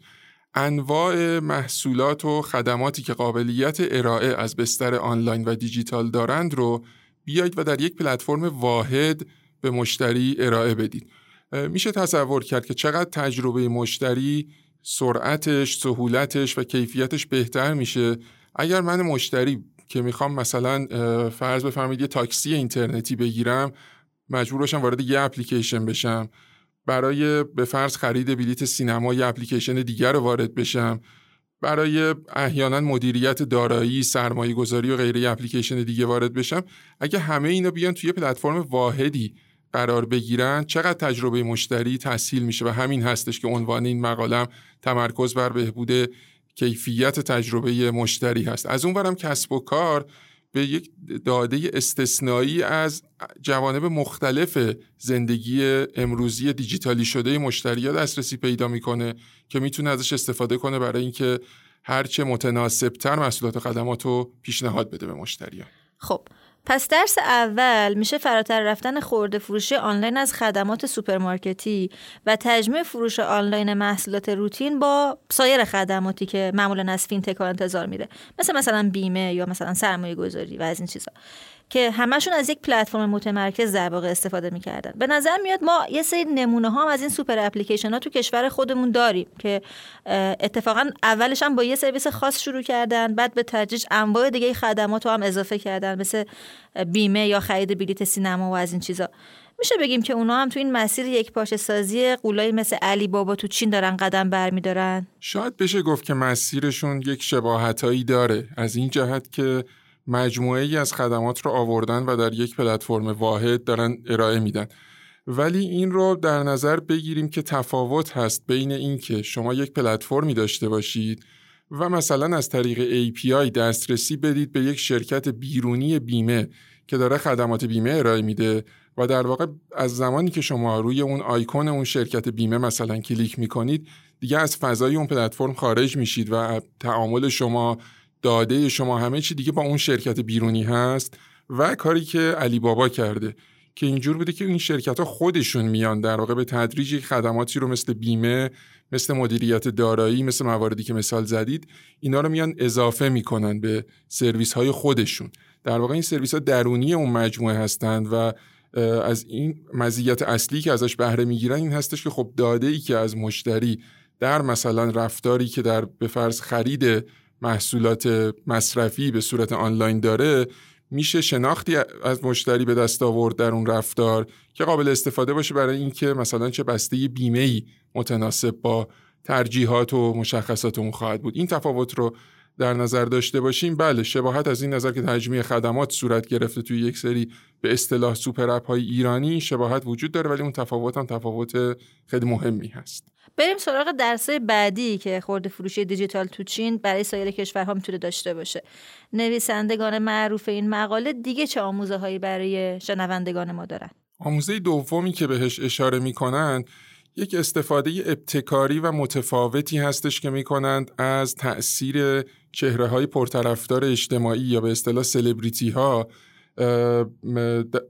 انواع محصولات و خدماتی که قابلیت ارائه از بستر آنلاین و دیجیتال دارند رو بیایید و در یک پلتفرم واحد به مشتری ارائه بدید. میشه تصور کرد که چقدر تجربه مشتری سرعتش، سهولتش و کیفیتش بهتر میشه اگر من مشتری که می‌خوام مثلا فرض بفرمایید یه تاکسی اینترنتی بگیرم مجبور باشم وارد یه اپلیکیشن بشم. برای به فرض خرید بلیت سینما یه اپلیکیشن دیگر رو وارد بشم. برای احیانا مدیریت دارایی سرمایه گذاری و غیره اپلیکیشن دیگه وارد بشم. اگه همه اینا بیان توی پلتفرم واحدی قرار بگیرن چقدر تجربه مشتری تسهیل میشه؟ و همین هستش که عنوان این مقالم تمرکز بر بهبود کیفیت تجربه مشتری هست. از اونورم کسب و کار به یک داده استثنایی از جوانب مختلف زندگی امروزی دیجیتالی شده مشتری ها دسترسی پیدا می‌کنه که می‌تونه ازش استفاده کنه برای اینکه هرچه متناسبتر محصولات و خدمات رو پیشنهاد بده به مشتری خب پس درس اول میشه فراتر رفتن خورده فروشی آنلاین از خدمات سوپرمارکتی و تجمیع فروش آنلاین محصولات روتین با سایر خدماتی که معمولا از fintech انتظار میره. مثل مثلا بیمه یا مثلا سرمایه گذاری و از این چیزها که همشون از یک پلتفرم متمرکز در واقع استفاده می‌کردن. به نظر میاد ما یه سری نمونه ها هم از این سوپر اپلیکیشن ها تو کشور خودمون داریم که اتفاقا اولش هم با یه سرویس خاص شروع کردن بعد به تدریج انواع دیگه خدمات رو هم اضافه کردن مثل بیمه یا خرید بلیت سینما و از این چیزا. میشه بگیم که اونا هم تو این مسیر یک پاشه سازی قولایی مثل علی بابا تو چین دارن قدم برمیدارن. شاید بشه گفت که مسیرشون یک شباهتایی داره. از این جهت که مجموعه ای از خدمات رو آوردن و در یک پلتفرم واحد دارن ارائه میدن. ولی این رو در نظر بگیریم که تفاوت هست بین اینکه شما یک پلتفرمی داشته باشید و مثلا از طریق API دسترسی بدید به یک شرکت بیرونی بیمه که داره خدمات بیمه ارائه میده و در واقع از زمانی که شما روی اون آیکون اون شرکت بیمه مثلا کلیک می‌کنید دیگه از فضای اون پلتفرم خارج میشید و تعامل شما داده شما همه چی دیگه با اون شرکت بیرونی هست و کاری که علی بابا کرده که اینجور بوده که این شرکت ها خودشون میان در واقع به تدریج خدماتی رو مثل بیمه مثل مدیریت دارایی مثل مواردی که مثال زدید اینا رو میان اضافه می‌کنن به سرویس های خودشون. در واقع این سرویس ها درونی اون مجموعه هستند و از این مزیت اصلی که ازش بهره می‌گیرن این هستش که خب داده ای که از مشتری در مثلا رفتاری که در به فرض خرید محصولات مصرفی به صورت آنلاین داره میشه شناختی از مشتری به دست آورد در اون رفتار که قابل استفاده باشه برای اینکه مثلا چه بسته بیمه ای متناسب با ترجیحات و مشخصات اون خواهد بود. این تفاوت رو در نظر داشته باشیم. بله شباهت از این نظر که تجمیع خدمات صورت گرفته توی یک سری به اصطلاح سوپر اپ های ایرانی شباهت وجود داره ولی اون تفاوت هم تفاوت خیلی مهمی هست. بریم سراغ درسه بعدی که خورده فروشی دیجیتال تو چین برای سایر کشورها می‌تونه داشته باشه. نویسندگان معروف این مقاله دیگه چه آموزه هایی برای شنوندگان ما دارن؟ آموزه دومی که بهش اشاره می‌کنن یک استفاده ابتکاری و متفاوتی هستش که می‌کنند از تاثیر چهره های پرطرفدار اجتماعی یا به اصطلاح سلبریتی ها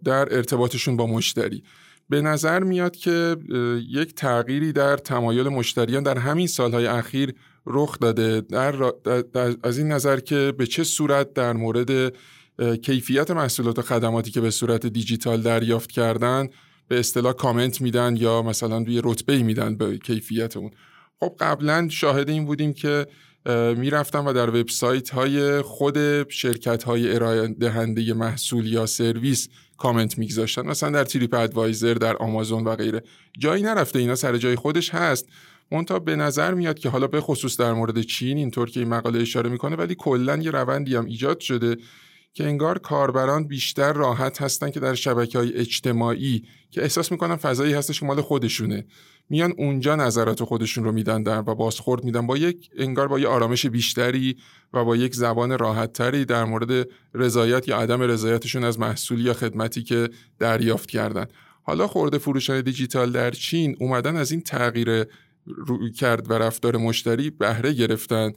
در ارتباطشون با مشتری. به نظر میاد که یک تغییری در تمایل مشتریان در همین سالهای اخیر رخ داده. در, از این نظر که به چه صورت در مورد کیفیت محصولات و خدماتی که به صورت دیجیتال دریافت کردن به اصطلاح کامنت میدن یا مثلا روی رتبه میدن به کیفیت اون. خب قبلا شاهد این بودیم که می‌رفتم و در وبسایت های خود شرکت های ارائه دهنده محصول یا سرویس کامنت میگذاشتن. مثلا در تریپ ادوایزر در آمازون و غیره. جایی نرفته اینا سر جای خودش هست. تا به نظر میاد که حالا به خصوص در مورد چین اینطور که این مقاله اشاره می‌کنه ولی کلا یه روندی هم ایجاد شده که انگار کاربران بیشتر راحت هستن که در شبکه های اجتماعی که احساس می‌کنن فضایی هستش که مال خودشونه. میان اونجا نظرات خودشون رو میدن در و بازخورد میدن با یک انگار با یه آرامش بیشتری و با یک زبان راحتتری در مورد رضایت یا عدم رضایتشون از محصولی یا خدمتی که دریافت کردن. حالا خورده فروشان دیجیتال در چین اومدن از این تغییر روی کرد و رفتار مشتری بهره گرفتن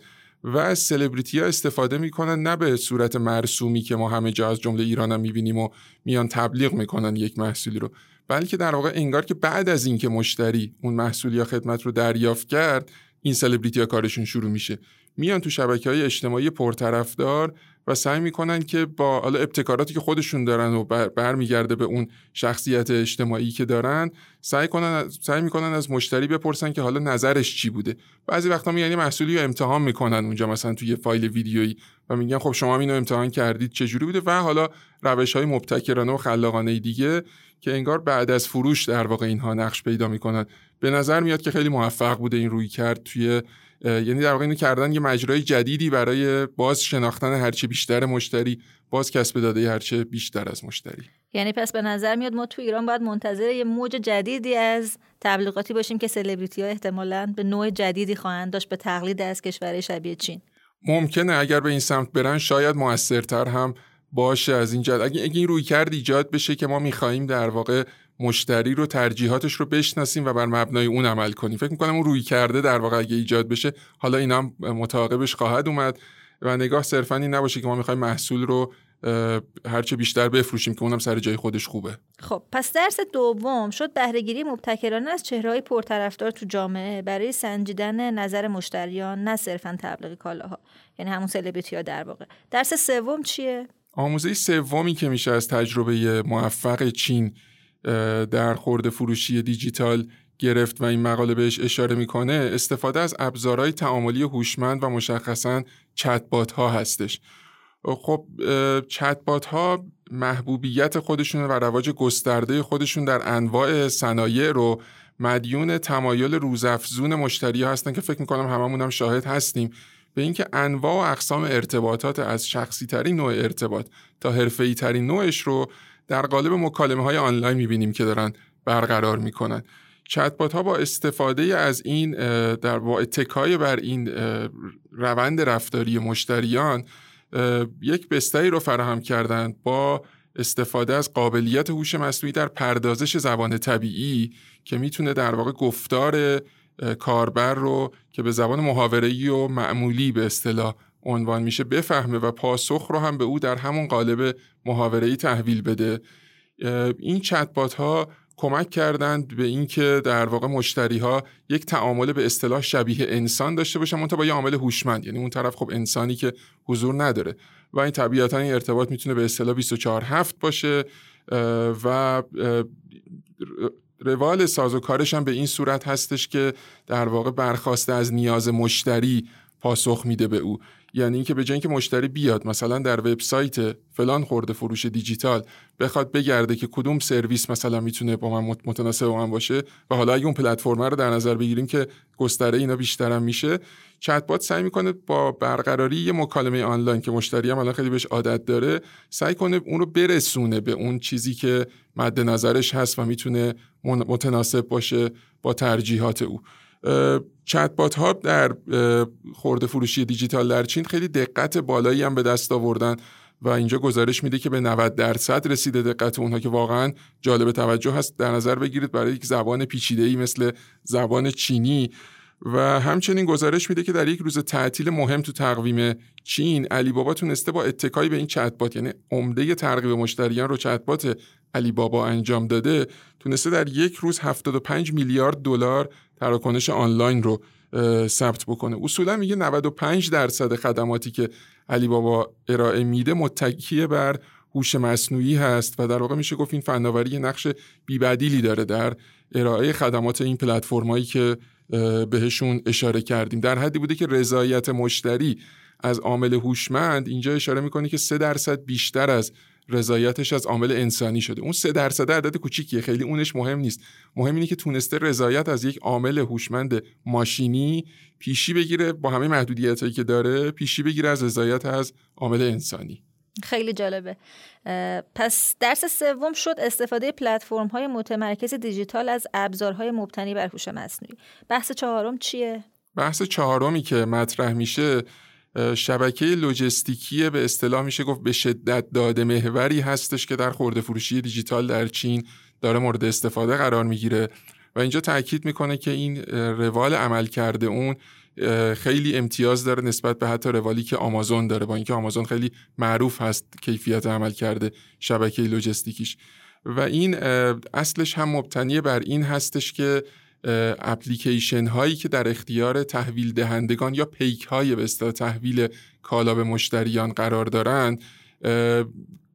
و از سلبریتی ها استفاده می‌کنن نه به صورت مرسومی که ما همه جا از جمله ایران هم می‌بینیم و میان تبلیغ می‌کنن یک محصولی رو. بلکه در واقع انگار که بعد از اینکه مشتری اون محصول یا خدمت رو دریافت کرد این سلبریتی ها کارشون شروع میشه. میان تو شبکه های اجتماعی پرطرفدار و سعی می‌کنن که با حالا ابتکاراتی که خودشون دارن و برمیگرده به اون شخصیت اجتماعی که دارن سعی کنن سعی می‌کنن از مشتری بپرسن که حالا نظرش چی بوده. بعضی وقتا یعنی محصولی رو امتحان می‌کنن اونجا مثلا توی فایل ویدیویی و میگن خب شما اینو امتحان کردید چه جوری بوده؟ و حالا روش های مبتکرانه و خلاقانه دیگه که انگار بعد از فروش در واقع اینها نقش پیدا می‌کنن. به نظر میاد که خیلی موفق بوده این روی کرد توی یعنی در واقع اینو کردن یه مجرای جدیدی برای باز شناختن هرچه بیشتر مشتری باز کسب داده هرچه بیشتر از مشتری. یعنی پس به نظر میاد ما تو ایران باید منتظر یه موج جدیدی از تبلیغاتی باشیم که سلبریتی ها احتمالاً به نوع جدیدی خواهند داشت به تقلید از کشور شبیه چین. ممکنه اگر به این سمت برن شاید موثرتر هم باشه از این جد. اگه این روی کرد ایجاد بشه که ما می‌خواهیم در واقع مشتری رو ترجیحاتش رو بشناسیم و بر مبنای اون عمل کنیم. فکر می‌کنم اون روی کرده در واقع اگه ایجاد بشه حالا اینا هم متعاقبش خواهد اومد و نگاه صرفا این نباشه که ما می‌خوایم محصول رو هرچه بیشتر بفروشیم که اونم سر جای خودش خوبه. خب پس درس دوم شد بهرهگیری مبتکرانه از چهرهای پرطرفدار تو جامعه برای سنجیدن نظر مشتریان نه صرفا تبلیغ کالاها. یعنی همون سلبریتی ها در واقع. درس سوم چیه؟ آموزه سومی که میشه از تجربه موفق چین در خورد فروشی دیجیتال گرفت و این مقاله بهش اشاره می‌کنه استفاده از ابزارهای تعاملی هوشمند و مشخصا چتبات ها هستش. خب چتبات ها محبوبیت خودشون و رواج گسترده خودشون در انواع صنایع رو مدیون تمایل روزافزون مشتری ها هستن که فکر می‌کنم هممون هم شاهد هستیم. به اینکه انواع و اقسام ارتباطات از شخصی ترین نوع ارتباط تا حرفه‌ای ترین نوعش رو در قالب مکالمه های آنلاین می‌بینیم که دارن برقرار می‌کنن. چتبات ها با استفاده از این در با اتکای بر این روند رفتاری مشتریان یک بستری رو فراهم کردند با استفاده از قابلیت هوش مصنوعی در پردازش زبان طبیعی که می‌تونه در واقع گفتار کاربر رو که به زبان محاوره‌ای و معمولی به اصطلاح عنوان میشه بفهمه و پاسخ رو هم به او در همون قالب محاوره‌ای تحویل بده. این چتبات ها کمک کردند به اینکه در واقع مشتری ها یک تعامل به اصطلاح شبیه انسان داشته باشن منتها با یه عامل هوشمند. یعنی اون طرف خب انسانی که حضور نداره. و این طبیعتا این ارتباط می‌تونه به اصطلاح 24 هفت باشه و روال سازوکارش هم به این صورت هستش که در واقع برخواسته از نیاز مشتری پاسخ میده به او. یعنی اینکه به جای اینکه مشتری بیاد مثلا در وبسایت فلان خورده فروش دیجیتال بخواد بگرده که کدوم سرویس مثلا می‌تونه با من متناسب با من باشه و حالا اگه اون پلتفرم رو در نظر بگیریم که گستره اینا بیشتر هم میشه چت سعی می‌کنه با برقراری یه مکالمه آنلاین که مشتری هم الان خیلی بهش عادت داره سعی کنه اون رو برسونه به اون چیزی که مد نظرش هست و می‌تونه متناسب باشه با ترجیحات او. چتبات ها در خورده فروشی دیجیتال در چین خیلی دقت بالایی هم به دست آوردن و اینجا گزارش میده که به 90 درصد رسیده دقت اونها که واقعا جالب توجه هست. در نظر بگیرید برای یک زبان پیچیده ای مثل زبان چینی. و همچنین گزارش میده که در یک روز تعطیل مهم تو تقویم چین علی بابا تونسته با اتکایی به این چتبات یعنی عمده ترغیب مشتریان رو چتبات علی بابا انجام داده تونسته در یک روز 75 میلیارد دلار تراکنش آنلاین رو ثبت بکنه. اصولا میگه 95 درصد خدماتی که علی بابا ارائه میده متکیه بر هوش مصنوعی هست و در واقع میشه گفت این فناوری نقش بیبدیلی داره در ارائه خدمات این پلتفرمایی که بهشون اشاره کردیم. در حدی بوده که رضایت مشتری از عامل هوشمند اینجا اشاره می‌کنه که سه درصد بیشتر از رضایتش از عامل انسانی شده. اون سه درصد عدد کوچیکیه. خیلی اونش مهم نیست. مهم اینه که تونسته رضایت از یک عامل هوشمند ماشینی پیشی بگیره با همه محدودیتایی که داره پیشی بگیره از رضایت از عامل انسانی. خیلی جالبه. پس درس سوم شد استفاده پلتفرم های متمرکز دیجیتال از ابزارهای مبتنی بر هوش مصنوعی. بحث چهارم چیه؟ بحث چهارمی که مطرح میشه شبکه لوجستیکی به اصطلاح میشه گفت به شدت داده محوری هستش که در خورده فروشی دیجیتال در چین داره مورد استفاده قرار می‌گیره. و اینجا تاکید می‌کنه که این روال عمل کرده اون خیلی امتیاز داره نسبت به حتی روالی که آمازون داره با اینکه آمازون خیلی معروف هست کیفیت عمل کرده شبکه لوجستیکیش. و این اصلش هم مبتنی بر این هستش که اپلیکیشن هایی که در اختیار تحویل دهندگان یا پیک های به تحویل کالا به مشتریان قرار دارند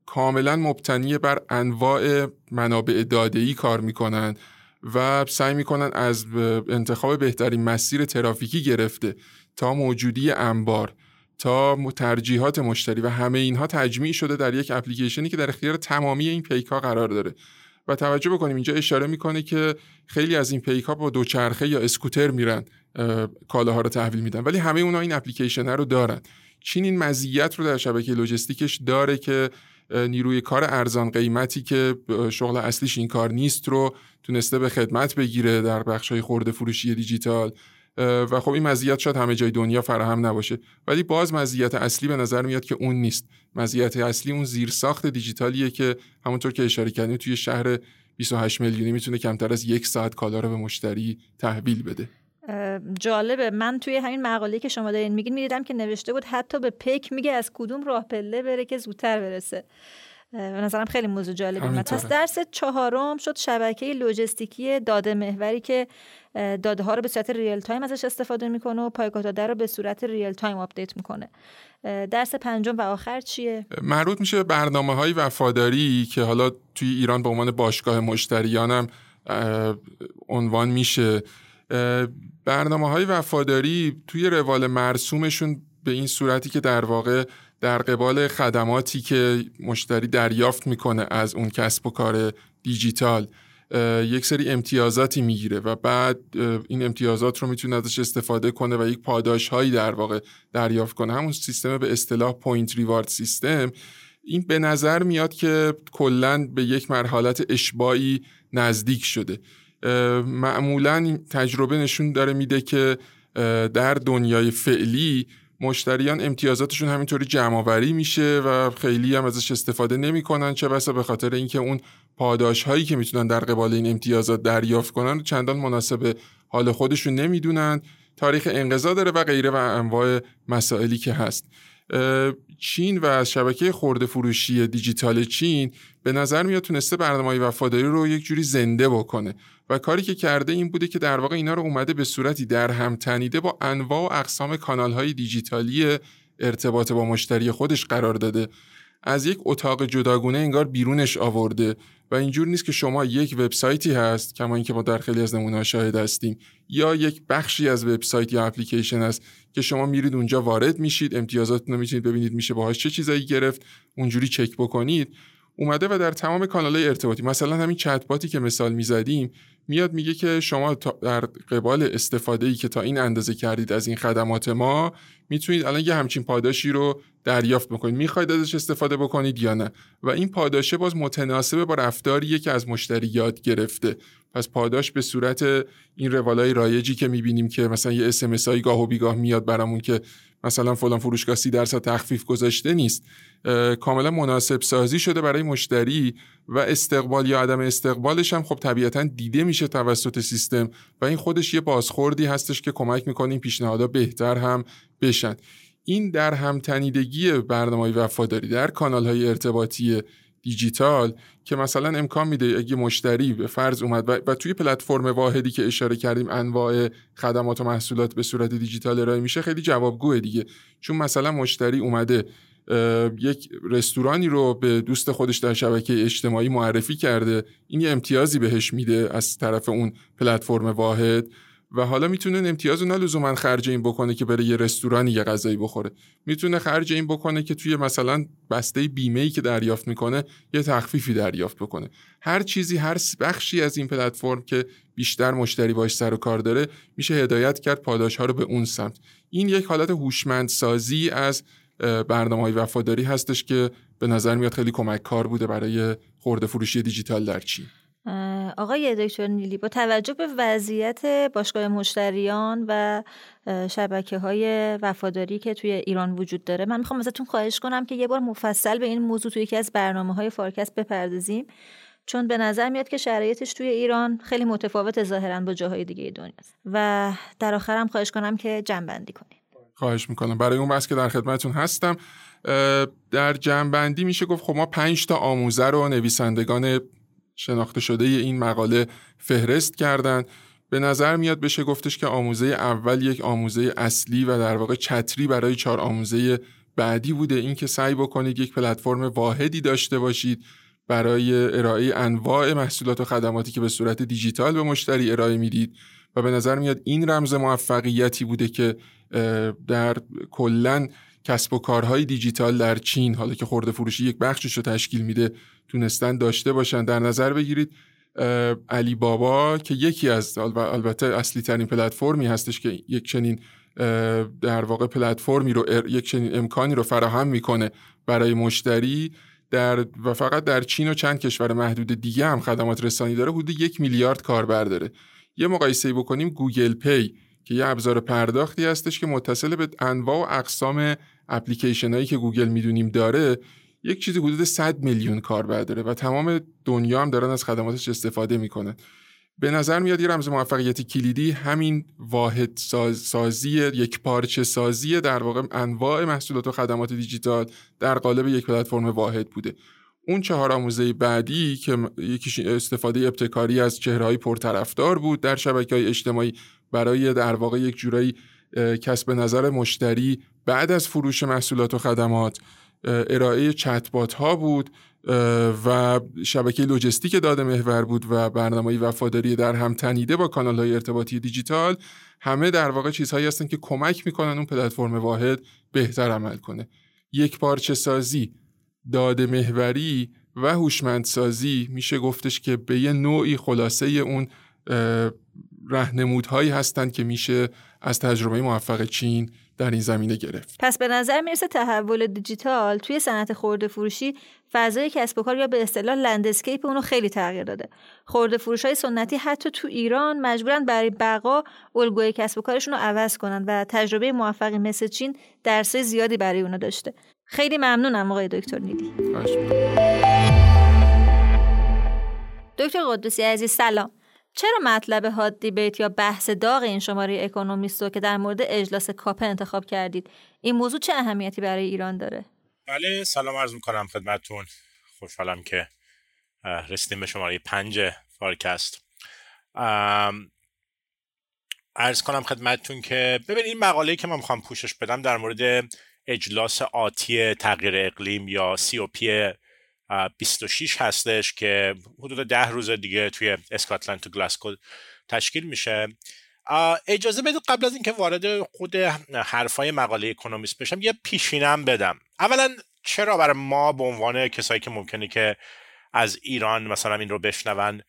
کاملا مبتنی بر انواع منابع داده کار می‌کنن و سعی می‌کنن از انتخاب بهترین مسیر ترافیکی گرفته تا موجودی انبار تا ترجیحات مشتری و همه اینها تجمیع شده در یک اپلیکیشنی که در اختیار تمامی این پیک ها قرار داره. و توجه بکنیم اینجا اشاره می‌کنه که خیلی از این پیک ها با دوچرخه یا اسکوتر میرن کالاها رو تحویل میدن. ولی همه اونها این اپلیکیشن رو دارن. چین این مزیت رو در شبکه لوجستیکش داره که نیروی کار ارزان قیمتی که شغل اصلیش این کار نیست رو تونسته به خدمت بگیره در بخش های خورده فروشی دیجیتال. و خب این مزیت شاید همه جای دنیا فراهم نباشه. ولی باز مزیت اصلی به نظر میاد که اون نیست. مزیت اصلی اون زیرساخت دیجیتالیه که همونطور که اشاره کردیم توی شهر 28 میلیونی می‌تونه کمتر از یک ساعت کالا رو به مشتری تحویل بده. جالبه. من توی همین مقاله که شما دارین میگین می‌دیدم که نوشته بود حتی به پیک میگه از کدوم راه پله بره که زودتر برسه. به نظرم خیلی موضوع جالبی پس درس چهارم شد شبکه لوجستیکی داده محوری که داده ها رو به صورت real time ازش استفاده می‌کنه و پایگاه داده رو به صورت real time update می‌کنه. درس پنجم و آخر چیه؟ مربوط میشه برنامه های وفاداری که حالا توی ایران به عنوان باشگاه مشتریانم عنوان میشه. برنامه های وفاداری توی روال مرسومشون به این صورتی که در واقع در قبال خدماتی که مشتری دریافت می‌کنه از اون کسب و کار دیجیتال یک سری امتیازاتی می‌گیره و بعد این امتیازات رو می‌تونه ازش استفاده کنه و یک پاداش هایی در واقع دریافت کنه. همون سیستم به اصطلاح پوینت ریوارد سیستم این به نظر میاد که کلا به یک مرحلت اشباعی نزدیک شده. معمولا تجربه نشون داره میده که در دنیای فعلی مشتریان امتیازاتشون همینطوری جمع میشه و خیلی هم ازش استفاده نمی‌کنن چه بسا به خاطر اینکه اون پاداش هایی که می‌تونن در قبال این امتیازات دریافت کنن چندان مناسب حال خودشون نمی‌دونن. تاریخ انقضا داره و غیره و انواع مسائلی که هست. چین و شبکه خورده فروشی دیجیتال چین به نظر میاد تونسته برنامه وفاداری رو یک جوری زنده بکنه. و کاری که کرده این بوده که در واقع اینا رو اومده به صورتی در هم تنیده با انواع و اقسام کانال های دیجیتالی ارتباط با مشتری خودش قرار داده. از یک اتاق جداگونه انگار بیرونش آورده و اینجور نیست که شما یک وبسایتی هست کما اینکه ما در خیلی از نمونه شاهد هستیم یا یک بخشی از وبسایت یا اپلیکیشن هست که شما میرید اونجا وارد میشید امتیازاتتون رو می‌تونید ببینید میشه باهاش چه چیزایی گرفت اونجوری چک بکنید. اومده و در تمام کانال ارتباطی مثلا همین چت که مثال می‌زدیم میاد میگه که شما در قبال استفاده ای که تا این اندازه کردید از این خدمات ما می‌تونید الان یه همچین پاداشی رو دریافت بکنید. می‌خواید ازش استفاده بکنید یا نه؟ و این پاداشه باز متناسبه با رفتاریه که از مشتری یاد گرفته. پس پاداش به صورت این روالای رایجی که می‌بینیم که مثلا یه اسمس هایی گاه و بیگاه میاد برامون که مثلا فلان فروشگاه سی درصد تخفیف گذاشته نیست. کاملا مناسب سازی شده برای مشتری و استقبال یا عدم استقبالش هم خب طبیعتا دیده میشه توسط سیستم و این خودش یه بازخوردی هستش که کمک می‌کنه این پیشنهادها بهتر هم بشن. این در همتنیدگی برنامه وفاداری در کانال های ارتباطی دیجیتال که مثلا امکان میده اگه مشتری به فرض اومد و, توی پلتفرم واحدی که اشاره کردیم انواع خدمات و محصولات به صورت دیجیتال ارائه میشه خیلی جوابگوه دیگه. چون مثلا مشتری اومده یک رستورانی رو به دوست خودش در شبکه اجتماعی معرفی کرده این یه امتیازی بهش میده از طرف اون پلتفرم واحد. و حالا می‌تونه امتیاز رو نه خرج این بکنه که بره یه رستورانی یه غذایی بخوره. می‌تونه خرج این بکنه که توی مثلا بسته بیمه ای که دریافت می‌کنه یه تخفیفی دریافت بکنه. هر چیزی هر بخشی از این پلتفرم که بیشتر مشتری باش سر و کار داره میشه هدایت کرد پاداش ها رو به اون سمت. این یک حالت هوشمندسازی از برنامه های وفاداری هستش که به نظر میاد خیلی کمک کار بوده برای خورده فروشی دیجیتال در چین. آقای دکتر نیلی با توجه به وضعیت باشگاه مشتریان و شبکه های وفاداری که توی ایران وجود داره من می‌خوام ازتون خواهش کنم که یه بار مفصل به این موضوع توی یکی از برنامه های فارکست بپردازیم. چون به نظر میاد که شرایطش توی ایران خیلی متفاوت ظاهرا با جاهای دیگه دنیا است. و در آخرم خواهش کنم که جنبندی کنید خواهش می‌کنم. برای اون بس که در خدمتتون هستم در جنبندی میشه گفت خب ما پنج تا آموزه رو نویسندگان شناخته شده این مقاله فهرست کردن. به نظر میاد بشه گفتش که آموزه اول یک آموزه اصلی و در واقع چتری برای چهار آموزه بعدی بوده. اینکه سعی بکنید یک پلتفرم واحدی داشته باشید برای ارائه انواع محصولات و خدماتی که به صورت دیجیتال به مشتری ارائه می‌دید. و به نظر میاد این رمز موفقیتی بوده که در کلا کسب و کارهای دیجیتال در چین حالا که خورده فروشی یک بخشش رو تشکیل میده تونستن داشته باشن. در نظر بگیرید علی بابا که یکی از البته اصلی ترین پلتفرمی هستش که یک چنین در واقع پلتفرمی رو یک چنین امکانی رو فراهم می‌کنه برای مشتری در و فقط در چین و چند کشور محدود دیگه هم خدمات رسانی داره حدود یک میلیارد کاربر داره. یه مقایسه بکنیم Google Pay که یه ابزار پرداختی هستش که متصل به انواع و اقسام اپلیکیشن هایی که گوگل می‌دونیم داره یک چیزی حدود 100 میلیون کاربر داره و تمام دنیا هم دارن از خدماتش استفاده می‌کنن. به نظر میاد یه رمز موفقیت کلیدی همین واحد سازی یک پارچه سازی در واقع انواع محصولات و خدمات دیجیتال در قالب یک پلتفرم واحد بوده. اون چهار آموزه بعدی که یکیش استفاده ابتکاری از چهرههای پرطرفدار بود در شبکه های اجتماعی برای در واقع یک جورایی کسب نظر مشتری بعد از فروش محصولات و خدمات. ارائه چتبات ها بود و شبکه لوجستیک داده محور بود و برنامه وفاداری در هم تنیده با کانال های ارتباطی دیجیتال. همه در واقع چیزهایی هستن که کمک می‌کنن اون پلتفرم واحد بهتر عمل کنه. یک پارچه سازی داده محوری و هوشمندسازی میشه گفتش که به یه نوعی خلاصه اون رهنمودهایی هستند که میشه از تجربه موفق چین در این زمینه گرفت. پس به نظر می‌رسه تحول دیجیتال توی صنعت خورده فروشی فضای کسب و کار یا به اصطلاح landscape اونو خیلی تغییر داده. خورده فروش های سنتی حتی تو ایران مجبورن برای بقا الگوی کسب و کارشون رو عوض کنن و تجربه موفقی مثل چین درسای زیادی برای اونا داشته. خیلی ممنونم آقای دکتر نیدی دکتر قدوسی عزیز سلام. چرا مطلب هاد دیبیت یا بحث داغ این شماره اکونومیست رو که در مورد اجلاس کاپه انتخاب کردید این موضوع چه اهمیتی برای ایران داره؟ بله سلام عرض می‌کنم خدمتتون. خوشحالم که رسیدیم به شماره پنج فارکست ارز کنم خدمتتون که ببین این مقاله که من می‌خوام پوشش بدم در مورد اجلاس آتی تغییر اقلیم یا پی 26 هستش که حدود ده روز دیگه توی اسکاتلند تو گلاسکو تشکیل میشه. اجازه بدید قبل از اینکه وارد خود حرفای مقاله اکونومیست بشم یه پیشینم بدم. اولا چرا برای ما به عنوان کسایی که ممکنه که از ایران مثلا این رو بشنون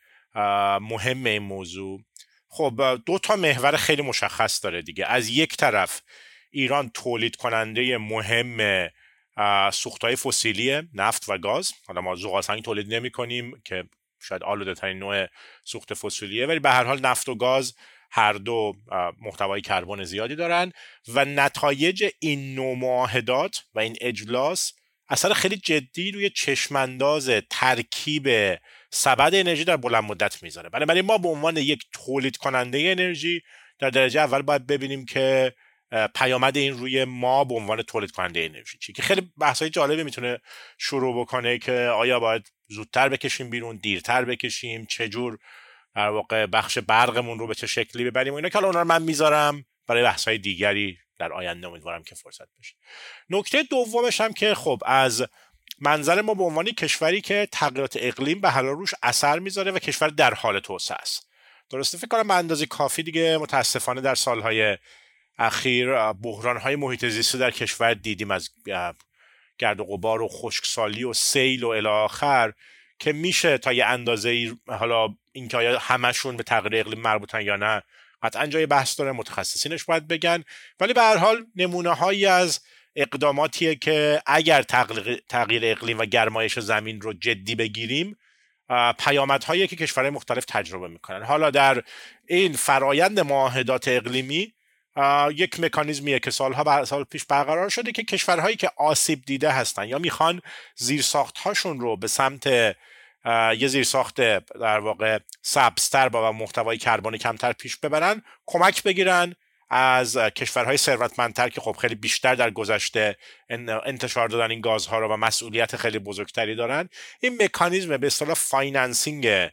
مهم این موضوع؟ خب دو تا محور خیلی مشخص داره دیگه. از یک طرف ایران تولید کننده مهم های فسیلی نفت و گاز. حالا ما زغالسنگ تولید نمی کنیم که شاید آلوده ترین نوع سوخت فسیلیه ولی به هر حال نفت و گاز هر دو محتوای کربن زیادی دارن و نتایج این نوع معاهدات و این اجلاس اثر خیلی جدی روی چشمانداز ترکیب سبد انرژی در بلند مدت می‌ذاره. بنابراین ما به عنوان یک تولید کننده انرژی در درجه اول باید ببینیم که پیامد این روی ما به عنوان تولید کننده انرژی چی که خیلی بحثای جالبی می‌تونه شروع بکنه که آیا باید زودتر بکشیم بیرون دیرتر بکشیم چجور در واقع بخش برقمون رو به چه شکلی ببریم و اینا که الان من می‌ذارم برای بحثای دیگری در آینده امیدوارم که فرصت بشه. نکته دومش هم که خب از منظر ما به عنوان کشوری که تغییرات اقلیم به حال روش اثر می‌ذاره و کشور در حال توسعه است. درسته؟ فکر کنم اندازه کافی دیگه متاسفانه در سالهای اخیر بحران های محیط زیستی در کشور دیدیم از گرد و غبار و خشکسالی و سیل و الی آخر که میشه تا یه اندازه ای حالا اینکه آیا همشون به تغییر اقلیم مربوطن یا نه قطعا جای بحث داره متخصصینش باید بگن. ولی به هر حال نمونه هایی از اقداماتیه که اگر تغییر اقلیم و گرمایش زمین رو جدی بگیریم پیامدهایی که کشورهای مختلف تجربه می‌کنن. حالا در این فرایند معاهدات اقلیمی یک مکانیزمیه که سالها سال پیش برقرار شده که کشورهایی که آسیب دیده هستن یا می‌خوان زیرساخت هاشون رو به سمت یه زیرساخت در واقع سبزتر با محتوای کربن کمتر پیش ببرن کمک بگیرن از کشورهای ثروتمندتر که خب خیلی بیشتر در گذشته انتشار دادن این گازها رو و مسئولیت خیلی بزرگتری دارن. این مکانیزم به اصطلاح financing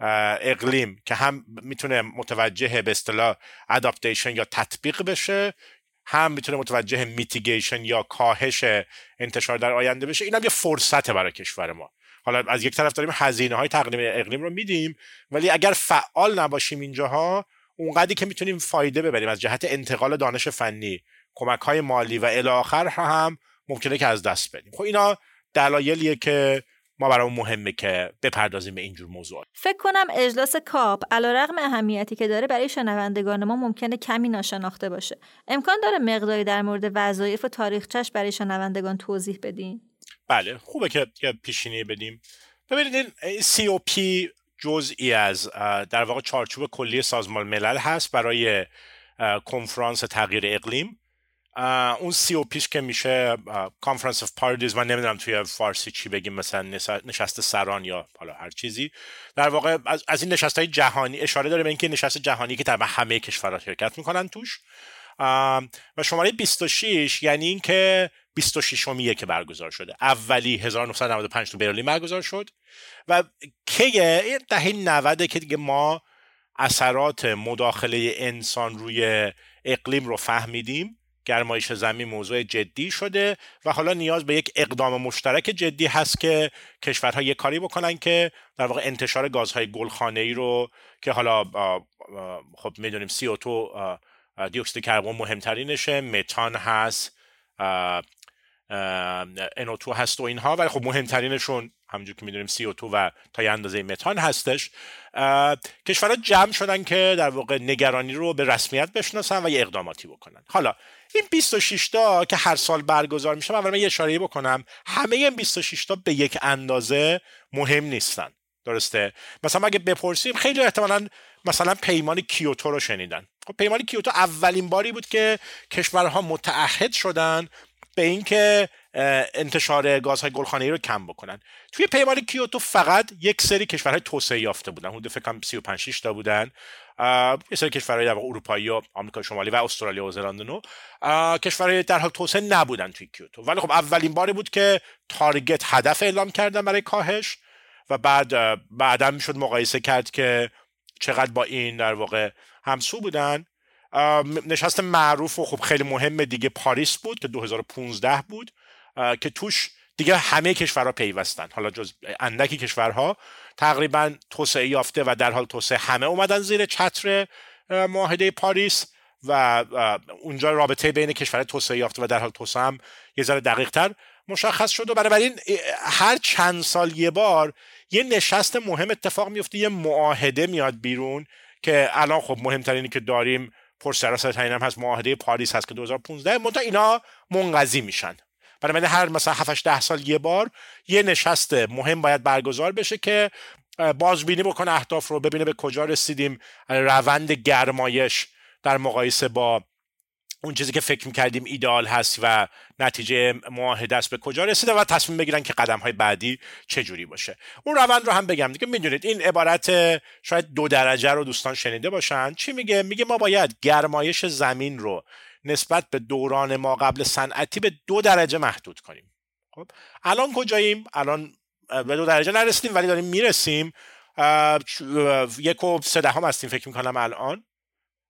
اقلیم که هم می‌تونه متوجه به اصطلاح adaptation یا تطبیق بشه هم می‌تونه متوجه mitigation یا کاهش انتشار در آینده بشه. اینم یه فرصته برای کشور ما. حالا از یک طرف داریم هزینه های تغییر اقلیم رو میدیم ولی اگر فعال نباشیم اینجاها اونقدری که می‌تونیم فایده ببریم. از جهت انتقال دانش فنی کمک های مالی و الی آخر هم ممکنه که از دست بدیم. خب اینا دلایلیه که ما برای مهمه که بپردازیم به اینجور موضوع فکر کنم اجلاس کاپ علیرغم اهمیتی که داره برای شنوندگان ما ممکنه کمی ناشناخته باشه. امکان داره مقداری در مورد وظایف و تاریخچش برای شنوندگان توضیح بدین؟ بله خوبه که پیشینی بدیم. ببینید سی او پی جزئی از در واقع چارچوب کلی سازمان ملل هست برای کنفرانس تغییر اقلیم. اون COP ش که میشه Conference of Parties من نمی‌دونم توی فارسی چی بگیم مثلا نشست سران یا حالا هر چیزی. در واقع از, این نشست های جهانی اشاره داره به اینکه نشست جهانی که تقریبا همه کشورها شرکت می‌کنن توش. و شماره 26 یعنی اینکه 26 میه که برگزار شده. اولی 1995 تو برلین برگزار شد. و که دهه 90 که دیگه ما اثرات مداخله انسان روی اقلیم رو فهمیدیم گرمایش زمین موضوع جدی شده و حالا نیاز به یک اقدام مشترک جدی هست که کشورها یک کاری بکنن که در واقع انتشار گازهای گلخانه ای رو که حالا خب می‌دونیم CO2 دیوکسید کربن مهمترینشه متان هست NO2 هست و اینها ولی خب مهمترینشون همونجور که می‌دونیم CO2 و تا یه اندازه متان هستش. کشورها جمع شدن که در واقع نگرانی رو به رسمیت بشناسن و یه اقداماتی بکنن. حالا این 26 تا که هر سال برگزار میشه اول من یه اشاره بکنم. همه این 26 تا به یک اندازه مهم نیستن. درسته؟ مثلا اگه بپرسیم خیلی احتمالا مثلا پیمان کیوتو رو شنیدن. خب پیمان کیوتو اولین باری بود که کشورها متعهد شدن به اینکه انتشار گازهای گلخانه‌ای رو کم بکنن. توی پیمان کیوتو فقط یک سری کشورهای توسعه یافته بودن. حدود فکر کنم 35 تا بودن. یه سری کشورهای در اروپایی و آمریکا شمالی و استرالیا و زلاند نو کشورهای در حال توسعه نبودن توی کیوتو. ولی خب اولین باری بود که تارگت هدف اعلام کردن برای کاهش و بعد بعدا می‌شد مقایسه کرد که چقدر با این در واقع همسو بودن. نشست معروف و خب خیلی مهم دیگه پاریس بود که 2015 بود. که توش دیگه همه کشورها پیوستن. حالا جز اندکی کشورها تقریبا توسعه یافته و در حال توسعه همه اومدن زیر چتر معاهده پاریس و اونجا رابطه بین کشور توسعه یافته و در حال توسعه هم یه ذره دقیق تر مشخص شد و بنابراین هر چند سال یه بار یه نشست مهم اتفاق میفته یه معاهده میاد بیرون که الان خب مهمترینی که داریم پر سراسر هم هست معاهده پاریس هست که 2015 منتها اینا منقضی میشن. برای هر مثلا 7 ده سال یه بار یه نشست مهم باید برگزار بشه که بازبینی بکنه اهداف رو ببینه به کجا رسیدیم روند گرمایش در مقایسه با اون چیزی که فکر می‌کردیم ایدال هست و نتیجه معاهده است به کجا رسیده و تصمیم بگیرن که قدم های بعدی جوری باشه. اون روند رو هم بگم دیگه می‌دونید این عبارت شاید دو درجه رو دوستان شنیده باشن. چی میگه؟ میگه ما باید گرمایش زمین رو نسبت به دوران ما قبل صنعتی به دو درجه محدود کنیم. خب؟ الان کجاییم؟ الان به دو درجه نرسیدیم ولی داریم می‌رسیم. یک و سه دهم هستیم فکر می‌کنم الان.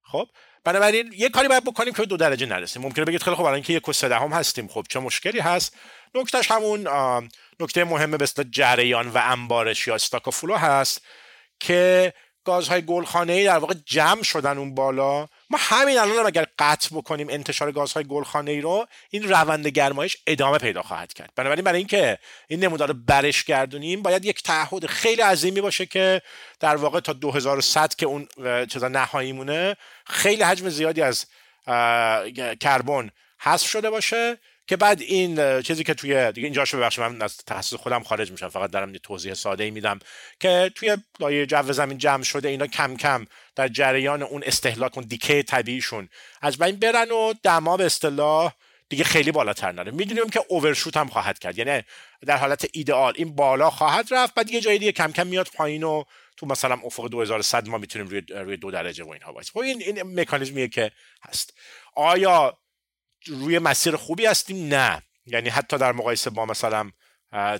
خب؟ بنابراین یه کاری باید بکنیم که دو درجه نرسیم. ممکنه بگید خیلی خب الان که یک و سه دهم هستیم. خب چه مشکلی هست؟ نکتهش همون نکته مهمه به جریان و انبارش یا استاک فلو هست که گازهای گلخانه ای در واقع جمع شدن اون بالا. ما همین الان اگر قطع بکنیم انتشار گازهای گلخانه ای رو این روند گرمایش ادامه پیدا خواهد کرد. بنابراین برای اینکه این نمودار رو برش گردونیم باید یک تعهد خیلی عظیمی باشه که در واقع تا 2100 که اون چیزا نهایی مونه خیلی حجم زیادی از کربن حذف شده باشه. که بعد این چیزی که توی دیگه اینجا شو ببخشید من از تخصص خودم خارج میشم فقط دارم یه توضیح ساده ای میدم که توی لایه جو زمین جمع شده اینا کم کم در جریان اون استهلاک اون decay طبیعیشون. از بین برن و دما به اصطلاح دیگه خیلی بالاتر نره. می‌دونیم که overshoot هم خواهد کرد. یعنی در حالت ایدئال این بالا خواهد رفت بعد یه جای دیگه کم کم میاد پایین و تو مثلا افق 2100 ما می‌تونیم روی روی دو درجه و اینها وایسیم. خب این این مکانیزمیه که هست. آیا روی مسیر خوبی هستیم؟ نه. یعنی حتی در مقایسه با مثلا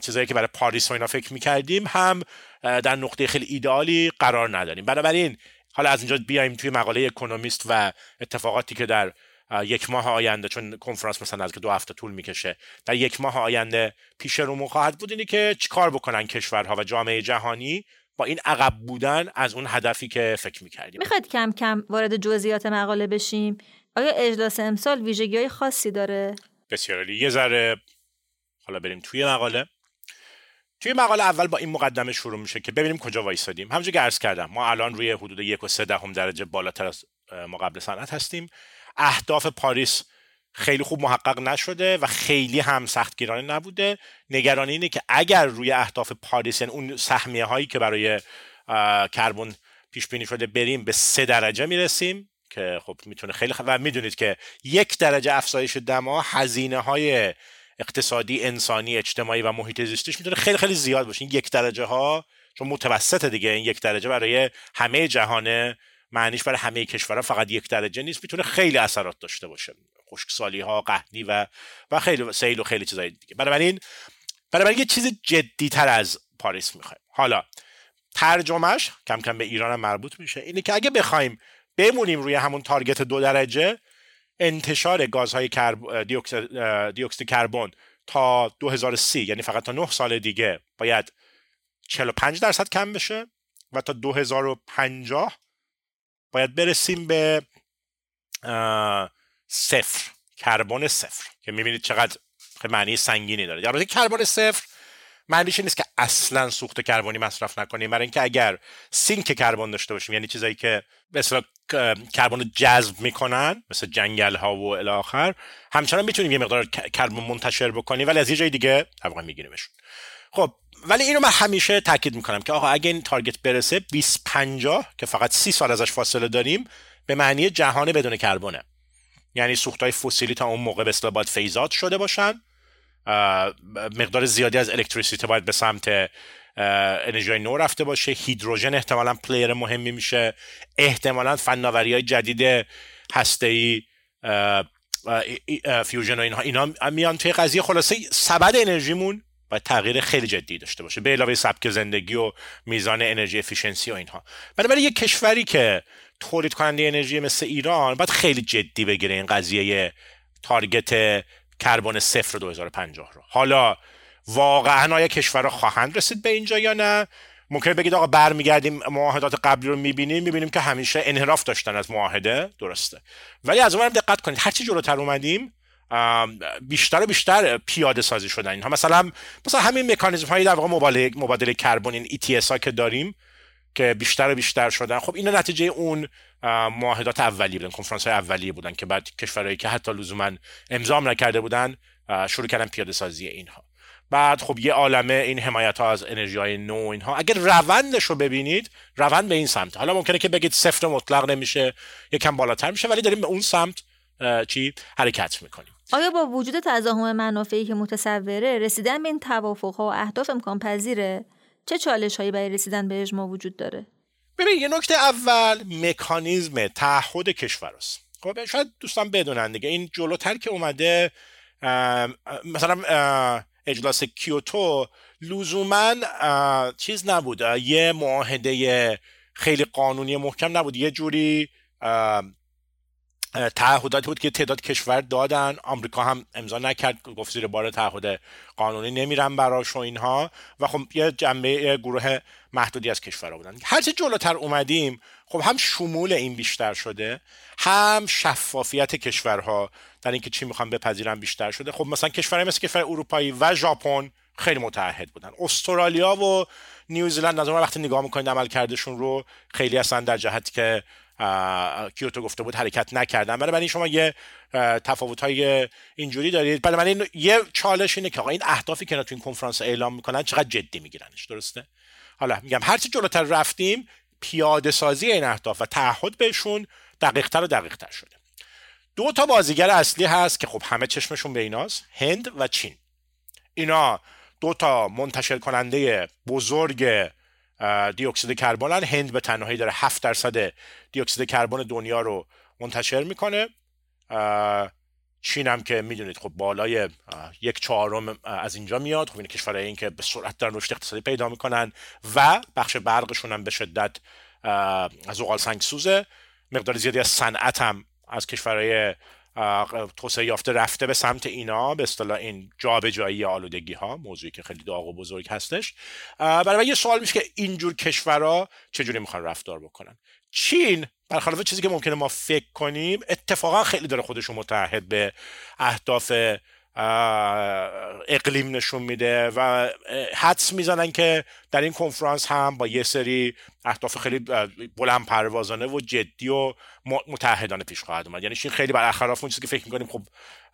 چیزایی که برای پاریس و اینا فکر می‌کردیم هم در نقطه خیلی ایدئالی قرار نداریم. بنابراین حالا از اینجا بیایم توی مقاله اکونومیست و اتفاقاتی که در یک ماه آینده چون کنفرانس مثلا از که دو هفته طول می‌کشه در یک ماه آینده پیش رومون خواهد بود اینه که چیکار بکنن کشورها و جامعه جهانی با این عقب بودن از اون هدفی که فکر می‌کردیم. می‌خواید کم کم وارد جزئیات مقاله بشیم؟ آیا اجلاس امسال ویژگی های خاصی داره؟ بسیار یه ذره حالا بریم توی مقاله. توی مقاله اول با این مقدمه شروع میشه که ببینیم کجا وایسادیم. همونجوری که عرض کردم ما الان روی حدود یک و سه دهم درجه بالاتر از ما قبل صنعت هستیم. اهداف پاریس خیلی خوب محقق نشده و خیلی هم سختگیرانه نبوده. نگرانی اینه که اگر روی اهداف پاریس یعنی اون سهمیه هایی که برای کربن پیش بینی شده بریم به سه درجه می‌رسیم. که خب می‌تونه خیلی خ... و می‌دونید که یک درجه افزایش دما هزینه های اقتصادی انسانی اجتماعی و محیط زیستیش می‌تونه خیلی خیلی زیاد باشه. این یک درجه ها چون متوسط دیگه. این یک درجه برای همه جهانه معنیش برای همه کشورها فقط یک درجه نیست. می‌تونه خیلی اثرات داشته باشه. خشکسالی ها قحطی و و خیلی سیل و خیلی چیزای دیگه. بنابراین بنابراین یه چیز جدی تر از پاریس می‌خوایم. حالا ترجمهش کم کم به ایران هم مربوط میشه. اینه که اگه بخوایم بمونیم روی همون تارگت دو درجه انتشار گازهای کرب... دیوکسید کربن تا 2030 یعنی فقط تا 9 سال دیگه باید 45 درصد کم بشه و تا 2050 باید برسیم به صفر کربن صفر که می‌بینید چقدر معنی سنگینی داره. در کربن صفر معنیش نیست که اصلا سوخت کربنی مصرف نکنیم. برای اینکه اگر سینک کربن داشته باشیم یعنی چیزایی که به اصطلاح کربن جذب می‌کنن مثل جنگل ها و الی آخر همچنان می‌تونیم یه مقدار کربن منتشر بکنیم ولی از یه جای دیگه طبعا میگیریمشون. خب ولی اینو من همیشه تاکید می‌کنم که آقا اگه این تارگت برسه 2050 که فقط 30 سال ازش فاصله داریم به معنی جهان بدون کربونه یعنی سوختهای فسیلی تا اون موقع به اصطلاح باید فیزات شده باشن. مقدار زیادی از الکتریسیته باید به سمت انرژی نو رفته باشه. هیدروژن احتمالا player مهمی میشه. احتمالا فناوری های جدید هسته ای fusion و اینها. اینا میان توی قضیه خلاصه سبد انرژیمون باید تغییر خیلی جدی داشته باشه. به علاوه سبک زندگی و میزان energy efficiency و اینها. بنابراین یک کشوری که تولید کننده انرژی مثل ایران باید خیلی جدی بگیره این قضیه تارگت کربن صفر 2050 رو. حالا واقعا آیا کشورها خواهند رسید به اینجا یا نه؟ ممکن بگید آقا برمیگردیم معاهدات قبلی رو می‌بینیم می‌بینیم که همیشه انحراف داشتن از معاهده. درسته. ولی از اونم دقت کنید. هرچی جلوتر اومدیم بیشتر و بیشتر پیاده سازی شدن اینها. مثلا مثلا همین مکانیزم هایی در واقع مبادله مبادله کربن این ETS ها که داریم که بیشتر و بیشتر شدن. خب اینا نتیجه اون معاهدات اولیه بودن کنفرانس های اولیه بودن که بعد کشورهایی که حتی لزوما امضا نکرده بودن شروع کردن پیاده سازی اینها. بعد خب یه عالمه این حمایت ها از انرژی های نو اینها. اگر روندش رو ببینید روند به این سمت. حالا ممکنه که بگید صفر مطلق نمیشه یکم بالاتر میشه ولی داریم به اون سمت چی؟ حرکت می‌کنیم. آیا با وجود تضاهم منافعی که متصوره رسیدن به این توافق ها و اهداف امکان پذیره چه چالش هایی برای رسیدن به اجماع وجود داره؟ ببین یه نکته اول مکانیزم تعهد کشور است. خب شاید دوستان بدونن دیگه. این جلوتر که اومده مثلا اجلاس کیوتو لزوما چیز نبود یه معاهده خیلی قانونی محکم نبود. یه جوری تعهداتی بود که تعداد کشور دادن. آمریکا هم امضا نکرد گفت زیر بار تعهد قانونی نمیرن براش و اینها. و خب یه جنبه گروه محدودی از کشورها بودن. هرچی جلوتر اومدیم خب هم شمول این بیشتر شده هم شفافیت کشورها در اینکه چی می‌خوان بپذیرن بیشتر شده. خب مثلا کشورهای مثل کشور اروپایی و ژاپن خیلی متحد بودن. استرالیا و نیوزیلند از وقتی نگاه می‌کنید عمل کردشون رو خیلی اصلا در جهتی که کیوتو گفته بود حرکت نکردن. برای شما یه تفاوت های اینجوری دارید. برای من یه چالش اینه که آقا این اهدافی که تو این کنفرانس اعلام می‌کنن چقدر جدی میگیرنش. درسته؟ حالا میگم هرچی جلوتر رفتیم پیاده سازی این اهداف و تعهد بهشون دقیقتر و دقیقتر شده. دو تا بازیگر اصلی هست که خب همه چشمشون به ایناست هند و چین. اینا دو تا منتشر کننده بزرگ دیوکسید کربن هند به تنهایی داره 7 درصد دیوکسید کربن دنیا رو منتشر می‌کنه. چین هم که می‌دونید خب بالای یک چهارم از اینجا میاد. خب این کشورهای این که به سرعت دارن رشد اقتصادی پیدا می‌کنن و بخش برقشون هم به شدت از اوغال سنگ سوزه. مقدار زیادی از صنعت هم از کشورهای توسعه یافته رفته به سمت اینا به اصطلاح این جابجایی آلودگی ها موضوعی که خیلی داغ و بزرگ هستش. برای یه سوال میشه که اینجور کشورها چجوری می‌خوان رفتار بکنن؟ چین برخلاف چیزی که ممکنه ما فکر کنیم اتفاقا خیلی داره خودش متحد به اهداف اقلیم نشون میده و حدس می‌زنن که در این کنفرانس هم با یه سری اهداف خیلی بلند پروازانه و جدی و متحدانه پیش خواهد اومد. یعنی خیلی برخلاف اون چیزی که فکر می‌کنیم. خب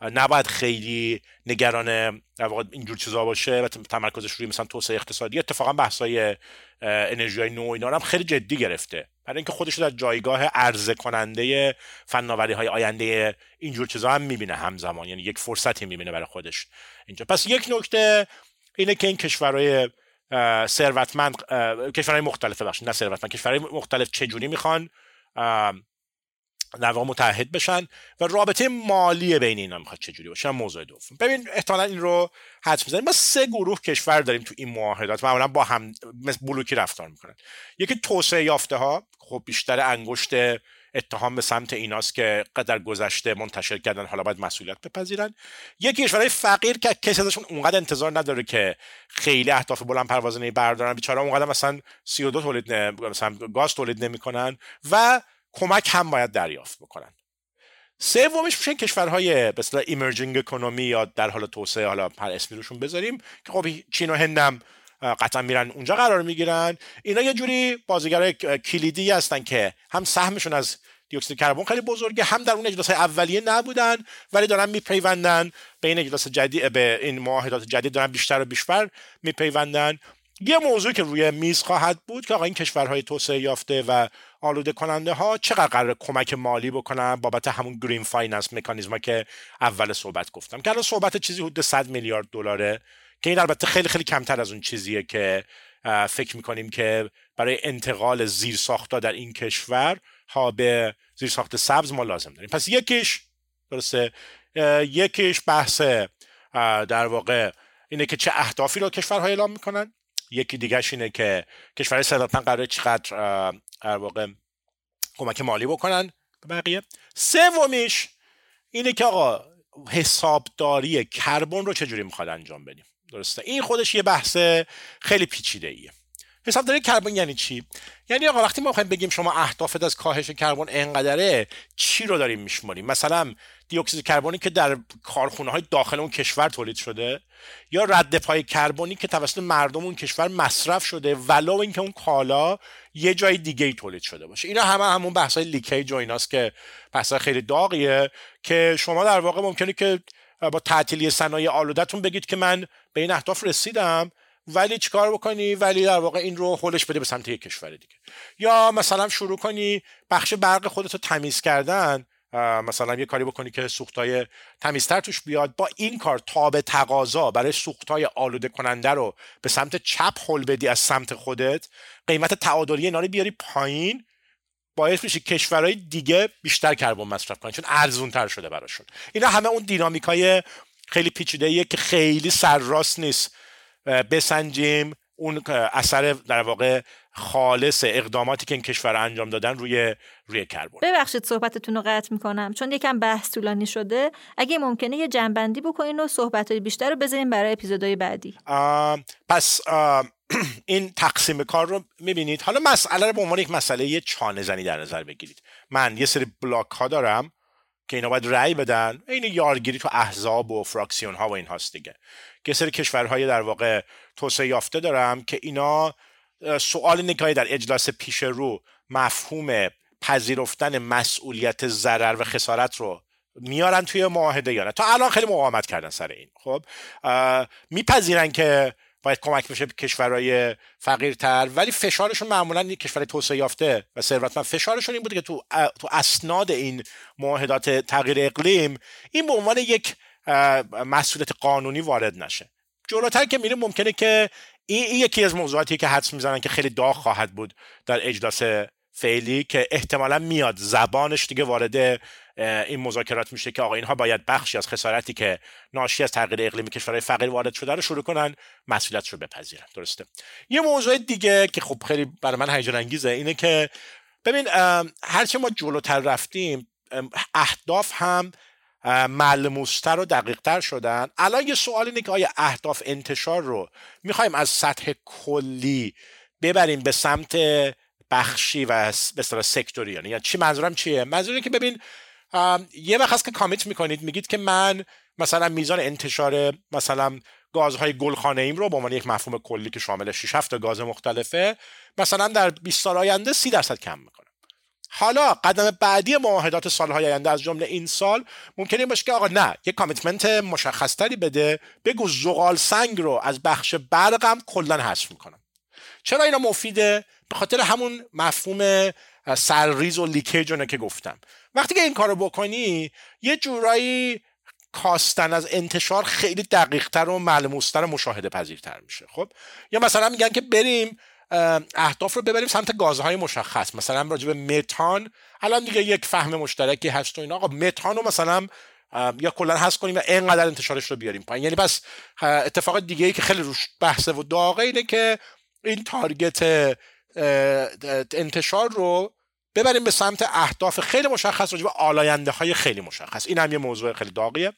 نباید خیلی نگران اینجور چیزا باشه و تمرکزش روی مثلا توسعه اقتصادی. اتفاقا بحثای انرژی های نو اینا هم خیلی جدی گرفته. برای اینکه خودش در جایگاه عرضه کننده فناوری های آینده اینجور چیزا هم می‌بینه همزمان. یعنی یک فرصتی می‌بینه برای خودش اینجا. پس یک نکته اینه که این کشورهای ثروتمند کشورهای مختلف بخش نه ثروتمند کشورهای مختلف چجوری می‌خوان در متحد بشن و رابطه مالی بین اینا می‌خواد چجوری باشه. موضوع دوم. ببین احتمالا این رو حدس می‌زنیم. ما سه گروه کشور داریم تو این معاهدات. معمولا با هم مثل بلوکی رفتار می‌کنن. یکی توسعه یافته ها خب بیشتر انگشت اتهام به سمت ایناست که قدر گذشته منتشر کردن. حالا باید مسئولیت بپذیرن. یکی کشورهای فقیر که کسی ازشون اونقدر انتظار نداره که خیلی اهداف بلند پروازانه بردارن. بیچاره اونقدر مثلا 32 تولید مثلا گاز تولید نمی‌کنن و کمک هم باید دریافت بکنن. سومش میشه کشورهای به اصطلاح ایمرجینگ اکونومی یا در حال توسعه حالا هر اسمی روشون بذاریم که خب چین و هندم قطعا میرن اونجا قرار می‌گیرن. اینا یه جوری بازیگرای کلیدی هستن که هم سهمشون از دیوکسید کربن خیلی بزرگه هم در اون اجلاس اولیه نبودن ولی دارن میپیوندن. به این اجلاس جدید به این معاهدات جدید دارن بیشتر و بیشتر میپیوندن. یه موضوع که روی میز خواهد بود که آقا این کشورهای توسعه یافته و آلوده کننده ها چقدر قرار کمک مالی بکنن بابت همون green finance mechanism که اول صحبت گفتم؟ که الان صحبت چیزی حدود 100 میلیارد دلاره که این البته خیلی خیلی کمتر از اون چیزیه که فکر می‌کنیم که برای انتقال زیرساختها در این کشور ها به زیرساخت سبز ما لازم داریم. پس یکیش درسته؟ یکیش بحث در واقع اینه که چه اهدافی رو کشورها اعلام می‌کنن. یکی دیگهش اینه که کشورهای ثروتمند قرار چقدر در واقع کمک مالی بکنن به بقیه. سومیش اینه که آقا حسابداری کربن رو چجوری می‌خواد انجام بدیم؟ درسته؟ این خودش یه بحث خیلی پیچیده ایه حسابداری کربن یعنی چی؟ یعنی آقا وقتی ما می‌خوایم بگیم شما اهدافت از کاهش کربن انقدره چی رو داریم میشماریم؟ مثلا دیوکسید کربنی که در کارخونه های داخل اون کشور تولید شده یا رد پای کربنی که توسط مردم اون کشور مصرف شده ولو اینکه اون کالا یه جای دیگه ای تولید شده باشه. اینا همه همون بحث های لیکیج و که بحث خیلی داغیه که شما در واقع ممکنه که با تعطیلی صنایع آلودتون بگید که من به این اهداف رسیدم ولی چیکار بکنی؟ ولی در واقع این رو خودش بده به سمت یک کشور دیگه. یا مثلا شروع کنی بخش برق خودتو تمیز کردن. مثلا یه کاری بکنی که سوختای تمیزتر توش بیاد با این کار تاب تقاضا برای سوختای آلوده کننده رو به سمت چپ حل بدی از سمت خودت قیمت تعادلی اینا رو بیاری پایین باعث میشه کشورهای دیگه بیشتر کربن مصرف کنن چون ارزون تر شده براشون. اینا همه اون دینامیکای خیلی پیچیده که خیلی سرراست نیست. بسنجیم اون اثر در واقع خالص اقداماتی که این کشور انجام دادن روی روی کربن ببخشید صحبتتون رو قطع می‌کنم. چون یکم بحث طولانی شده اگه ممکنه یه جنبندی بکنین و صحبت های بیشتر رو بذاریم برای اپیزودهای بعدی. پس این تقسیم کار رو می‌بینید. حالا مسئله رو به عنوان یک مسئله یه چانه زنی در نظر بگیرید. من یه سری بلاک ها دارم. که اینا باید رأی بدن این یارگیری تو احزاب و فراکسیون ها و این هاست دیگه. که سری کشورهای در واقع توسعه یافته دارم که اینا سوال نگاهی در اجلاس پیش رو مفهوم پذیرفتن مسئولیت ضرر و خسارت رو میارن توی معاهده یا نه؟ تا الان خیلی مقاومت کردن سر این خب؟ میپذیرن که باید کمک بشه به کشورهای فقیرتر ولی فشارشون معمولا کشور توسعه یافته و ثروتمند. فشارشون این بوده که تو تو اسناد این معاهدات تغییر اقلیم این به عنوان یک مسئولیت قانونی وارد نشه. جلوتر که میره ممکنه که این, یکی از موضوعاتی که حدس می‌زنن که خیلی داغ خواهد بود در اجلاس فعلی که احتمالا میاد. زبانش دیگه وارد این مذاکرات میشه که آقا اینها باید بخشی از خسارتی که ناشی از تغییر اقلیمی کشورهای فقیر وارد شده رو شروع کنن مسئولیت رو بپذیرن. درسته. یه موضوع دیگه که خب خیلی برای من هیجان انگیزه اینه که ببین هرچه ما جلوتر رفتیم اهداف هم ملموستر و دقیقتر شدن. الان یه سوال اینه که آیا اهداف انتشار رو می‌خوایم از سطح کلی ببریم به سمت بخشی و به سکتوری یعنی چی منظورم چیه؟ منظوری که ببین یه وقت هست که کامیت می‌کنید میگید که من مثلا میزان انتشار مثلا گازهای گلخانه ایم رو به عنوان یک مفهوم کلی که شامل 6 7 گاز مختلفه مثلا در 20 سال آینده 30 درصد کم می‌کنم. حالا قدم بعدی معاهدات سالهای آینده از جمله این سال ممکنه باشه که آقا نه یک کامیتمنت مشخصتری بده بگو زغال سنگ رو از بخش برقم کلا حذف می‌کنم. چرا اینا مفیده؟ به خاطر همون مفهوم سرریز و لیکیج که گفتم. وقتی که این کارو بکنی یه جورایی کاستن از انتشار خیلی دقیقتر و ملموستر و مشاهده پذیرتر میشه خب؟ یا مثلا میگن که بریم اهداف رو ببریم سمت گازهای مشخص. مثلا راجع به متان الان دیگه یک فهم مشترکی هست و اینا. آقا متان رو مثلا یا کلا هست کنیم و اینقدر انتشارش رو بیاریم پایین. یعنی پس اتفاق دیگه ای که خیلی روش بحثه و داغه اینه که این تارگت انتشار رو ببریم به سمت اهداف خیلی مشخص راجع به آلاینده های خیلی مشخص. این هم یه موضوع خیلی داغیه.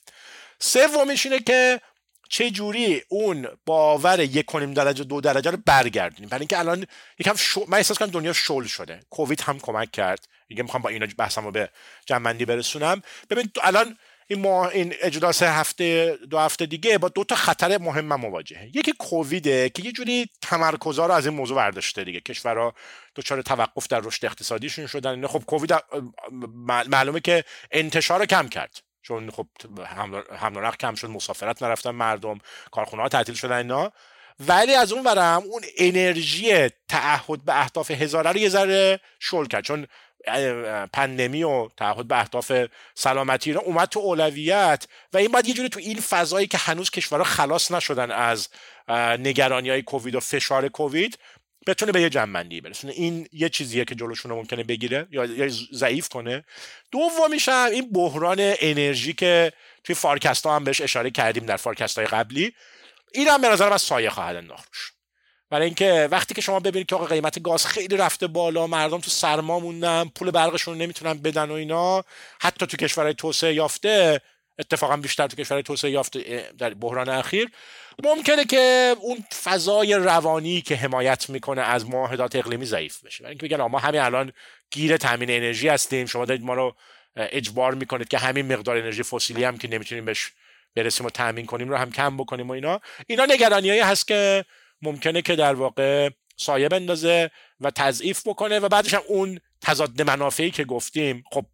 سومیش اینه که چه جوری اون باور یک کنیم درجه دو درجه رو برگردونیم. برای اینکه الان یکم شو... من احساس کنم دنیا شل شده. کووید هم کمک کرد. دیگه می‌خوام با اینا بحثمو به جنبندی برسونم. ببین الان این ما این اجلاس هفته دو هفته دیگه با دو تا خطر مهم مواجهه. یکی کوویده که یه جوری تمرکزا رو از این موضوع برداشته دیگه. کشورها دچار توقف در رشد اقتصادیشون شدن. خب کووید معلومه که انتشار رو کم کرد. چون خب حمل کم شد مسافرت نرفتن مردم کارخونه ها تعطیل شدن اینا. ولی از اون ورم اون انرژی تعهد به اهداف هزاره رو یه ذره شل کرد. چون پندمی و تعهد به اهداف سلامتی رو اومد تو اولویت و این باید یه جوری تو این فضایی که هنوز کشورها خلاص نشدن از نگرانی های کووید و فشار کووید بتونه به یه جنبندی برسونه. این یه چیزیه که جلوشون ممکنه بگیره یا ضعیف کنه. دومیش هم این بحران انرژی که توی فارکست ها هم بهش اشاره کردیم در فارکست های قبلی این هم به نظرم از سایه خواهد انداخت برای اینکه وقتی که شما ببینید که آقا قیمت گاز خیلی رفته بالا مردم تو سرما موندن پول برقشون رو نمی‌تونن بدن و اینا حتی تو کشورهای توسعه یافته اتفاقا بیشتر تو کشورهای توسعه یافته در بحران اخیر ممکنه که اون فضای روانی که حمایت می‌کنه از معاهدات اقلیمی ضعیف بشه. برای اینکه بگن ما همین الان گیر تامین انرژی هستیم شما دارید ما رو اجبار می‌کنید که همین مقدار انرژی فسیلی هم که نمی‌تونیم بهش برسیم و تامین کنیم رو هم کم بکنیم و اینا. اینا نگرانیایی هست که ممکنه که در واقع سایه بندازه و تضعیف بکنه و بعدش هم اون تضاد منافعی که گفتیم خب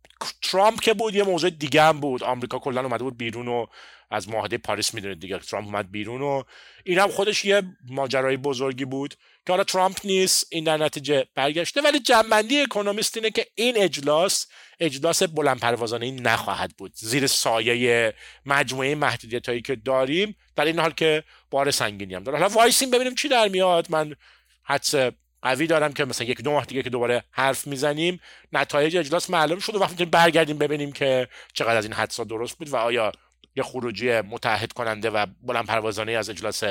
ترامپ که بود یه موضوع دیگه هم بود. آمریکا کلا اومده بود بیرون و از معاهده پاریس می‌دونید دیگه. ترامپ اومد بیرون و این هم خودش یه ماجرای بزرگی بود که حالا ترامپ نیست این در نتیجه برگشته. ولی جمع‌بندی اکونومیست اینه که این اجلاس اجلاس بلند پروازانه این نخواهد بود. زیر سایه مجموعه محدودیت هایی که داریم در عین حال که بار سنگینی هم داره. حالا وایسیم ببینیم چی در میاد. من حدس قوی دارم که مثلا یک دو ماه دیگه که دوباره حرف می‌زنیم نتایج اجلاس معلوم شد و وقتی برگردیم ببینیم که چقدر از این حدسا درست بود و آیا یه خروجی متحد کننده و بلند پروازانه از اجلاس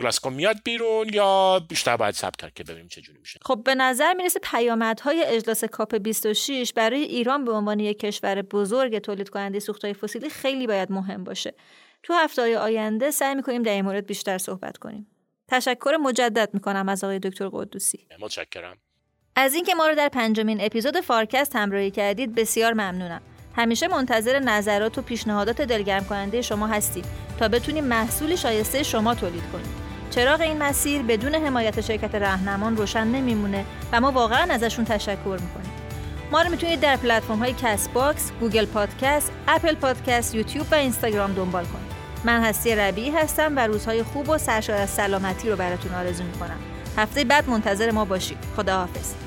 گلاسکو میاد بیرون یا بیشتر باید صبر کرد که ببینیم چه جوری میشه؟ خب به نظر می‌رسه پیامدهای اجلاس COP 26 برای ایران به عنوان یک کشور بزرگ تولید کننده سوختهای فسیلی خیلی باید مهم باشه. تو هفته آینده سعی می‌کنیم در این مورد بیشتر صحبت کنیم. تشکر مجدد می‌کنم از آقای دکتر قدوسی. متشکرم. از اینکه ما رو در پنجمین اپیزود فارکست همراهی کردید بسیار ممنونم. همیشه منتظر نظرات و پیشنهادات دلگرم کننده شما هستیم تا بتونیم محصول شایسته شما تولید کنیم. چراغ این مسیر بدون حمایت شرکت رهنمان روشن نمیمونه و ما واقعا ازشون تشکر می‌کنیم. ما رو می‌تونید در پلتفرم های Castbox، Google Podcast، Apple Podcast، یوتیوب و اینستاگرام دنبال کنید. من هستی ربیعی هستم و روزهای خوب و سرشار از سلامتی رو براتون آرزو می‌کنم. هفته بعد منتظر ما باشید. خداحافظ.